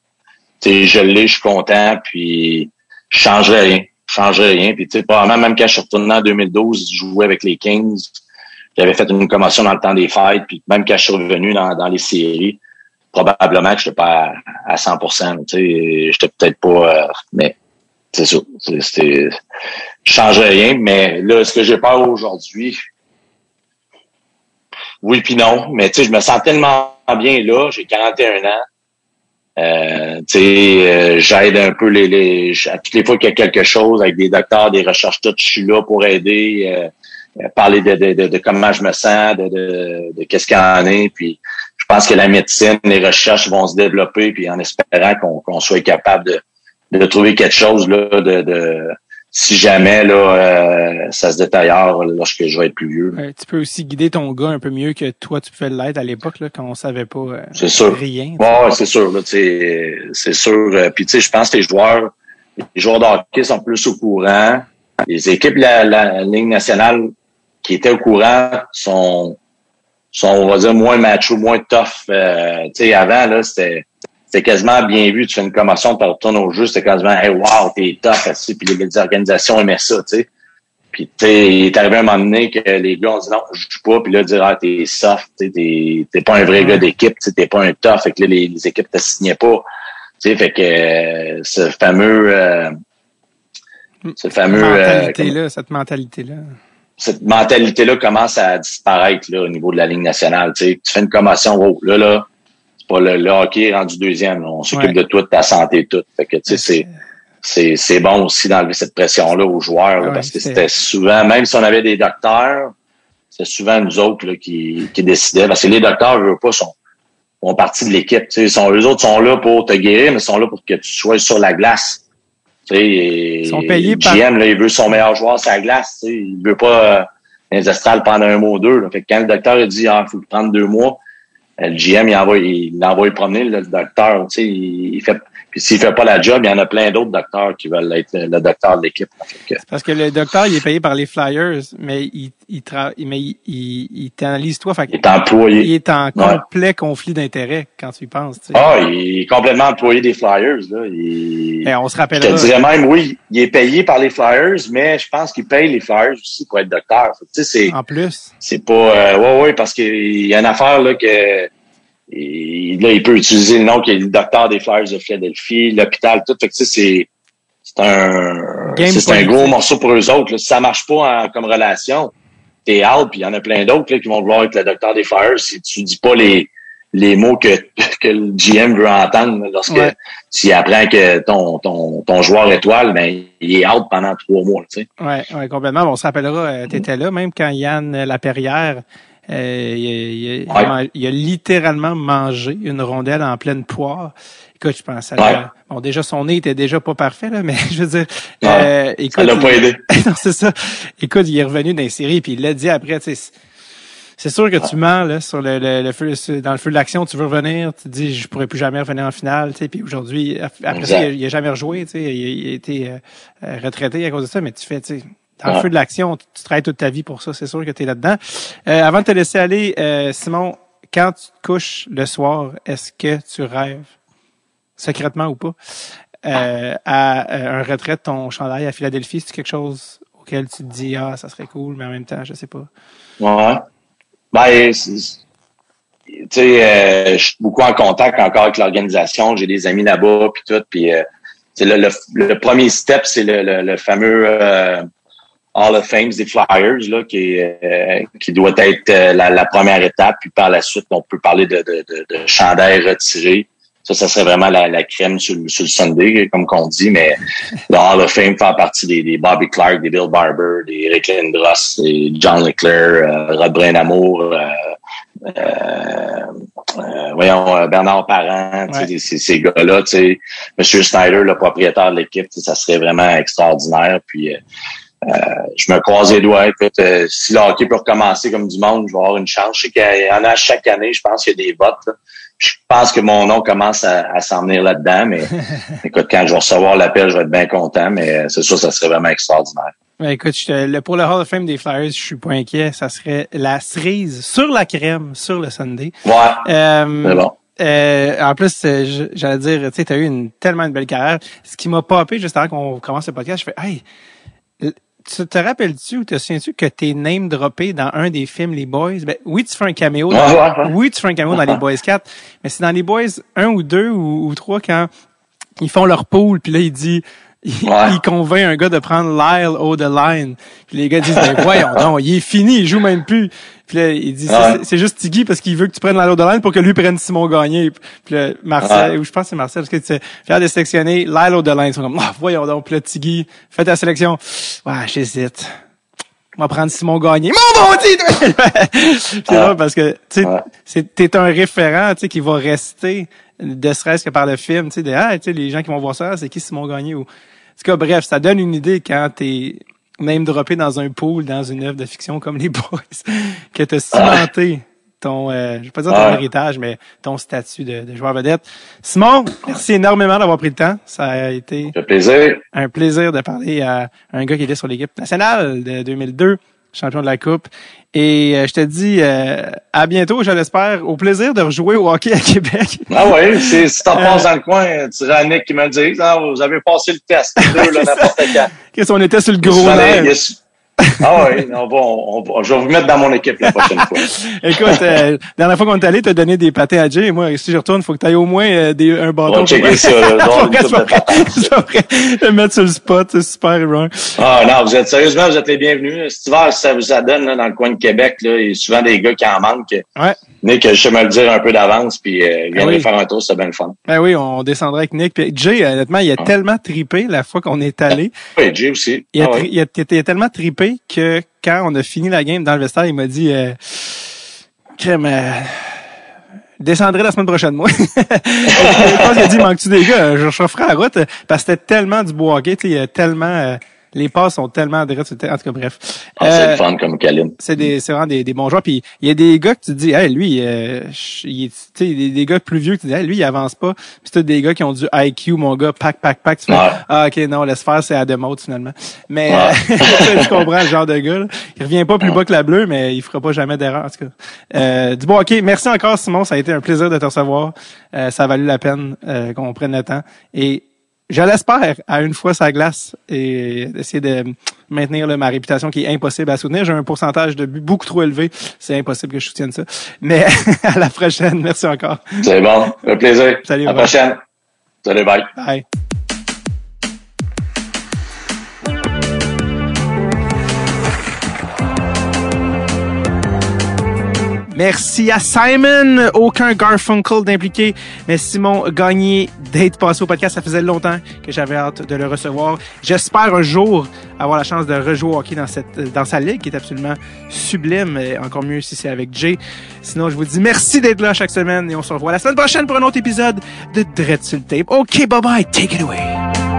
je l'ai, je suis content, puis je changerais rien. Je changerais rien. Puis probablement même quand je suis retourné en 2012, je jouais avec les Kings. J'avais fait une commotion dans le temps des fêtes, puis même quand je suis revenu dans, dans les séries, probablement que je n'étais pas à, 100% tu sais, j'étais peut-être pas, euh, mais c'est ça. C'était, je changerais rien, mais là, ce que j'ai peur aujourd'hui, oui puis non, mais tu sais, je me sens tellement bien là, j'ai 41 ans. Euh, tu sais, euh, j'aide un peu les, les à toutes les fois qu'il y a quelque chose avec des docteurs, des recherches, tout, je suis là pour aider, euh, parler de, de, de, comment je me sens, de, de, de qu'est-ce qu'il y en est, puis je pense que la médecine, les recherches vont se développer, puis en espérant qu'on qu'on soit capable de, de trouver quelque chose là, de, de si jamais là euh, ça se détaillère lorsque je vais être plus vieux. tu peux aussi guider ton gars un peu mieux que toi tu pouvais l'être à l'époque là quand on savait pas euh, c'est sûr. rien. Ouais, c'est sûr là, c'est sûr. Euh, puis tu sais, je pense que les joueurs, les joueurs de hockey sont plus au courant. Les équipes de la, la, Ligue nationale qui étaient au courant sont sont on va dire moins macho, moins tough. tu sais, avant là c'était c'était quasiment bien vu. Tu fais une commotion, tu retournes au jeu, c'était quasiment Hey wow, t'es tough aussi, puis les organisations aimaient ça, tu sais. Puis il est arrivé un moment donné que les gars ont dit non, je joue pas, puis là, dire Ah, t'es soft, t'es, t'es pas un vrai gars d'équipe, t'es pas un tough, fait que là, les, les équipes te signaient pas. Tu sais, fait que euh, ce fameux euh, ce fameux. Euh, mentalité-là, cette mentalité-là. Cette mentalité-là commence à disparaître là, au niveau de la Ligue nationale. Tu sais, tu fais une commotion, oh, là, là, le, hockey rendu deuxième. On s'occupe de tout, de ta santé, tout. Fait que, tu sais, c'est, c'est, bon aussi d'enlever cette pression-là aux joueurs, parce que c'était souvent, même si on avait des docteurs, c'est souvent nous autres là, qui, qui décidaient. Parce que les docteurs, je veux pas, sont, font partie de l'équipe. Sais, sont, eux autres sont là pour te guérir, mais sont là pour que tu sois sur la glace. Ils sont payés GM, là, il veut son meilleur joueur sur la glace. Tu sais, il veut pas euh, les astrales pendant un mois ou deux. Là. Fait que quand le docteur a dit ah, faut prendre deux mois, le GM, il envoie, il envoie promener le docteur. Tu sais, il fait, puis s'il fait pas la job, il y en a plein d'autres docteurs qui veulent être le docteur de l'équipe. Parce que le docteur, il est payé par les Flyers, mais il, il, mais il, il, t'analyse toi. il est employé. Il est en complet conflit d'intérêt quand tu y penses. Tu sais. Ah, il est complètement employé des Flyers. Là. Il, eh, on se rappelle. Je te dirais même, oui, il est payé par les Flyers, mais je pense qu'il paye les Flyers aussi pour être docteur. Tu sais, c'est, en plus. C'est pas... Euh, ouais, ouais, parce qu'il y a une affaire là que et là, il peut utiliser le nom qui est le docteur des Flyers de Philadelphie, l'hôpital, tout. Fait que, c'est, c'est un, c'est un gros morceau pour eux autres. Là. Si ça marche pas comme relation, t'es out, puis il y en a plein d'autres qui vont vouloir être le docteur des Flyers si tu dis pas les, les mots que, que le GM veut entendre lorsque s'il apprend que ton, ton, ton joueur étoile, ben, il est out pendant trois mois. Tu sais. ouais, ouais, complètement. On se rappellera, euh, tu étais là, même quand Yann Laperrière euh, il, a, il, a, littéralement mangé une rondelle en pleine poire. Écoute, je pense à bon déjà son nez était déjà pas parfait là, mais je veux dire, euh, écoute, ça l'a pas aidé. non, c'est ça. Écoute, il est revenu dans les séries puis il l'a dit après, tu sais C'est sûr que tu mens là sur le, le, feu, dans le feu de l'action, tu veux revenir, tu te dis je pourrais plus jamais revenir en finale, tu sais, puis aujourd'hui après ça il, a jamais rejoué, tu sais, il, a été euh, retraité à cause de ça, mais tu fais, tu sais, le feu de l'action, tu, travailles toute ta vie pour ça, c'est sûr que tu es là-dedans. Euh, avant de te laisser aller, euh, Simon, quand tu te couches le soir, est-ce que tu rêves, secrètement ou pas, euh, à un retrait de ton chandail à Philadelphie? C'est quelque chose auquel tu te dis, ah, ça serait cool, mais en même temps, je sais pas. Ouais. Ben, tu sais, je suis beaucoup en contact encore avec l'organisation. J'ai des amis là-bas, puis tout. Puis, le, le, premier step, c'est le, le, fameux Hall of Fame des Flyers, là, qui, euh, qui doit être euh, la, première étape. Puis par la suite, on peut parler de, de, de, de chandail retiré. Ça, ça serait vraiment la, la crème sur, sur, le Sunday, comme qu'on dit. Mais le Hall of Fame fait partie des, des, Bobby Clark, des Bill Barber, des Rick Lindros, des John Leclerc, euh, Rod Brain-Amour, euh, voyons, Bernard Parent, ces, ces gars-là, Monsieur Snyder, le propriétaire de l'équipe, ça serait vraiment extraordinaire. Puis euh, je me croise les doigts. Écoute, euh, si le hockey peut recommencer comme du monde, je vais avoir une chance. Je sais qu'il y en a chaque année. Je pense qu'il y a des votes. Je pense que mon nom commence à, s'en venir là-dedans. Mais écoute, quand je vais recevoir l'appel, je vais être bien content. Mais euh, c'est sûr, ça serait vraiment extraordinaire. écoute, je pour le Hall of Fame des Flyers, je suis pas inquiet. Ça serait la cerise sur la crème sur le Sunday. Ouais. Euh, bon. Euh, en plus, j'allais dire, tu sais, as eu une tellement une belle carrière. Ce qui m'a popé juste avant qu'on commence le podcast, je fais, hey, tu te rappelles-tu ou te souviens-tu que t'es name droppé dans un des films Les Boys? Ben, oui, tu fais un caméo. Dans, oui, tu fais un caméo dans Les Boys 4, mais c'est dans Les Boys 1 ou 2 ou, ou 3 quand ils font leur pool, puis là, il dit il, convainc un gars de prendre Lyle au the line. Puis les gars disent ben voyons non, il est fini, il joue même plus. Puis là, il dit c'est juste Tiggy parce qu'il veut que tu prennes the line pour que lui prenne Simon Gagné. Puis là, Marcel, ou je pense que c'est Marcel parce que tu sais, faire de sélectionner the line, ils sont comme ah, voyons donc. Puis là Tiggy, fais ta sélection. Ouais, j'hésite. On va prendre Simon Gagné. Mon bon c'est vrai parce que tu sais, t'es un référent, tu sais, qui va rester de serait-ce que par le film, tu sais, ah, tu sais, les gens qui vont voir ça, c'est qui Simon Gagné ou tout cas, bref, ça donne une idée quand t'es même droppé dans un pool, dans une œuvre de fiction comme les Boys, que t'as cimenté ton, euh, je vais pas dire ton héritage, mais ton statut de, de, joueur vedette. Simon, merci énormément d'avoir pris le temps. Ça a été un plaisir. Un plaisir de parler à un gars qui était sur l'équipe nationale de 2002, champion de la Coupe, et euh, je te dis euh, à bientôt, je l'espère. Au plaisir de rejouer au hockey à Québec. Ah oui, si t'en euh, passes dans le coin, tu Nick qui me le dit. Ah, vous avez passé le test, deux, là, n'importe quand. Qu'est-ce qu'on était sur le gros nerf? Ah oui, on va, on, je vais vous mettre dans mon équipe la prochaine fois. Écoute, euh, la dernière fois qu'on est allé, t'as donné des pâtés à Jay. Moi, si je retourne, il faut que tu ailles au moins euh, des, un bâton. On va checker ça. Je vais mettre sur le spot, c'est super wrong. Ah non, vous êtes sérieusement, vous êtes les bienvenus. Cet hiver, ça vous donne là, dans le coin de Québec, là, il y a souvent des gars qui en manquent. Ouais. Nick, je sais me le dire un peu d'avance, puis euh, viendrait faire un tour, c'est bien le fun. Ben oui, on descendrait avec Nick. Puis Jay, honnêtement, il a tellement tripé la fois qu'on est allé. Oui, Jay aussi. Il a, ah il, a, il a tellement tripé que quand on a fini la game dans le vestiaire, il m'a dit euh, euh, descendrai la semaine prochaine, moi. qu'il a dit Manque-tu des gars? Je, je ferai la route parce que c'était tellement du beau hockey, il y a tellement. Euh, les passes sont tellement directes. En tout cas, bref. Ah, c'est euh, fun comme Kalim. C'est des, c'est vraiment des, des bons joueurs. Puis il y a des gars que tu te dis, hey, lui, euh, il, tu sais, des, des gars plus vieux que tu dis, hey, lui, il avance pas. Puis c'est des gars qui ont du IQ, mon gars, pack, pack, pack. Tu fais, ah, ok, non, laisse faire, c'est à deux mots finalement. Mais ouais. tu comprends le genre de gars. Là. Il revient pas plus bas que la bleue, mais il fera pas jamais d'erreur en tout cas. Euh, du bon, ok, merci encore Simon, ça a été un plaisir de te recevoir. Euh, ça a valu la peine euh, qu'on prenne le temps. Et je l'espère, à une fois sa glace et essayer de maintenir ma réputation qui est impossible à soutenir. J'ai un pourcentage de but beaucoup trop élevé. C'est impossible que je soutienne ça. Mais à la prochaine. Merci encore. C'est bon. Un plaisir. Salut. À la prochaine. Salut, bye. Bye. Merci à Simon, aucun Garfunkel d'impliqué, mais Simon Gagné d'être passé au podcast. Ça faisait longtemps que j'avais hâte de le recevoir. J'espère un jour avoir la chance de rejouer au hockey dans, cette, dans sa ligue qui est absolument sublime. Et encore mieux si c'est avec Jay. Sinon, je vous dis merci d'être là chaque semaine et on se revoit la semaine prochaine pour un autre épisode de Dread Tape. OK, bye bye. Take it away.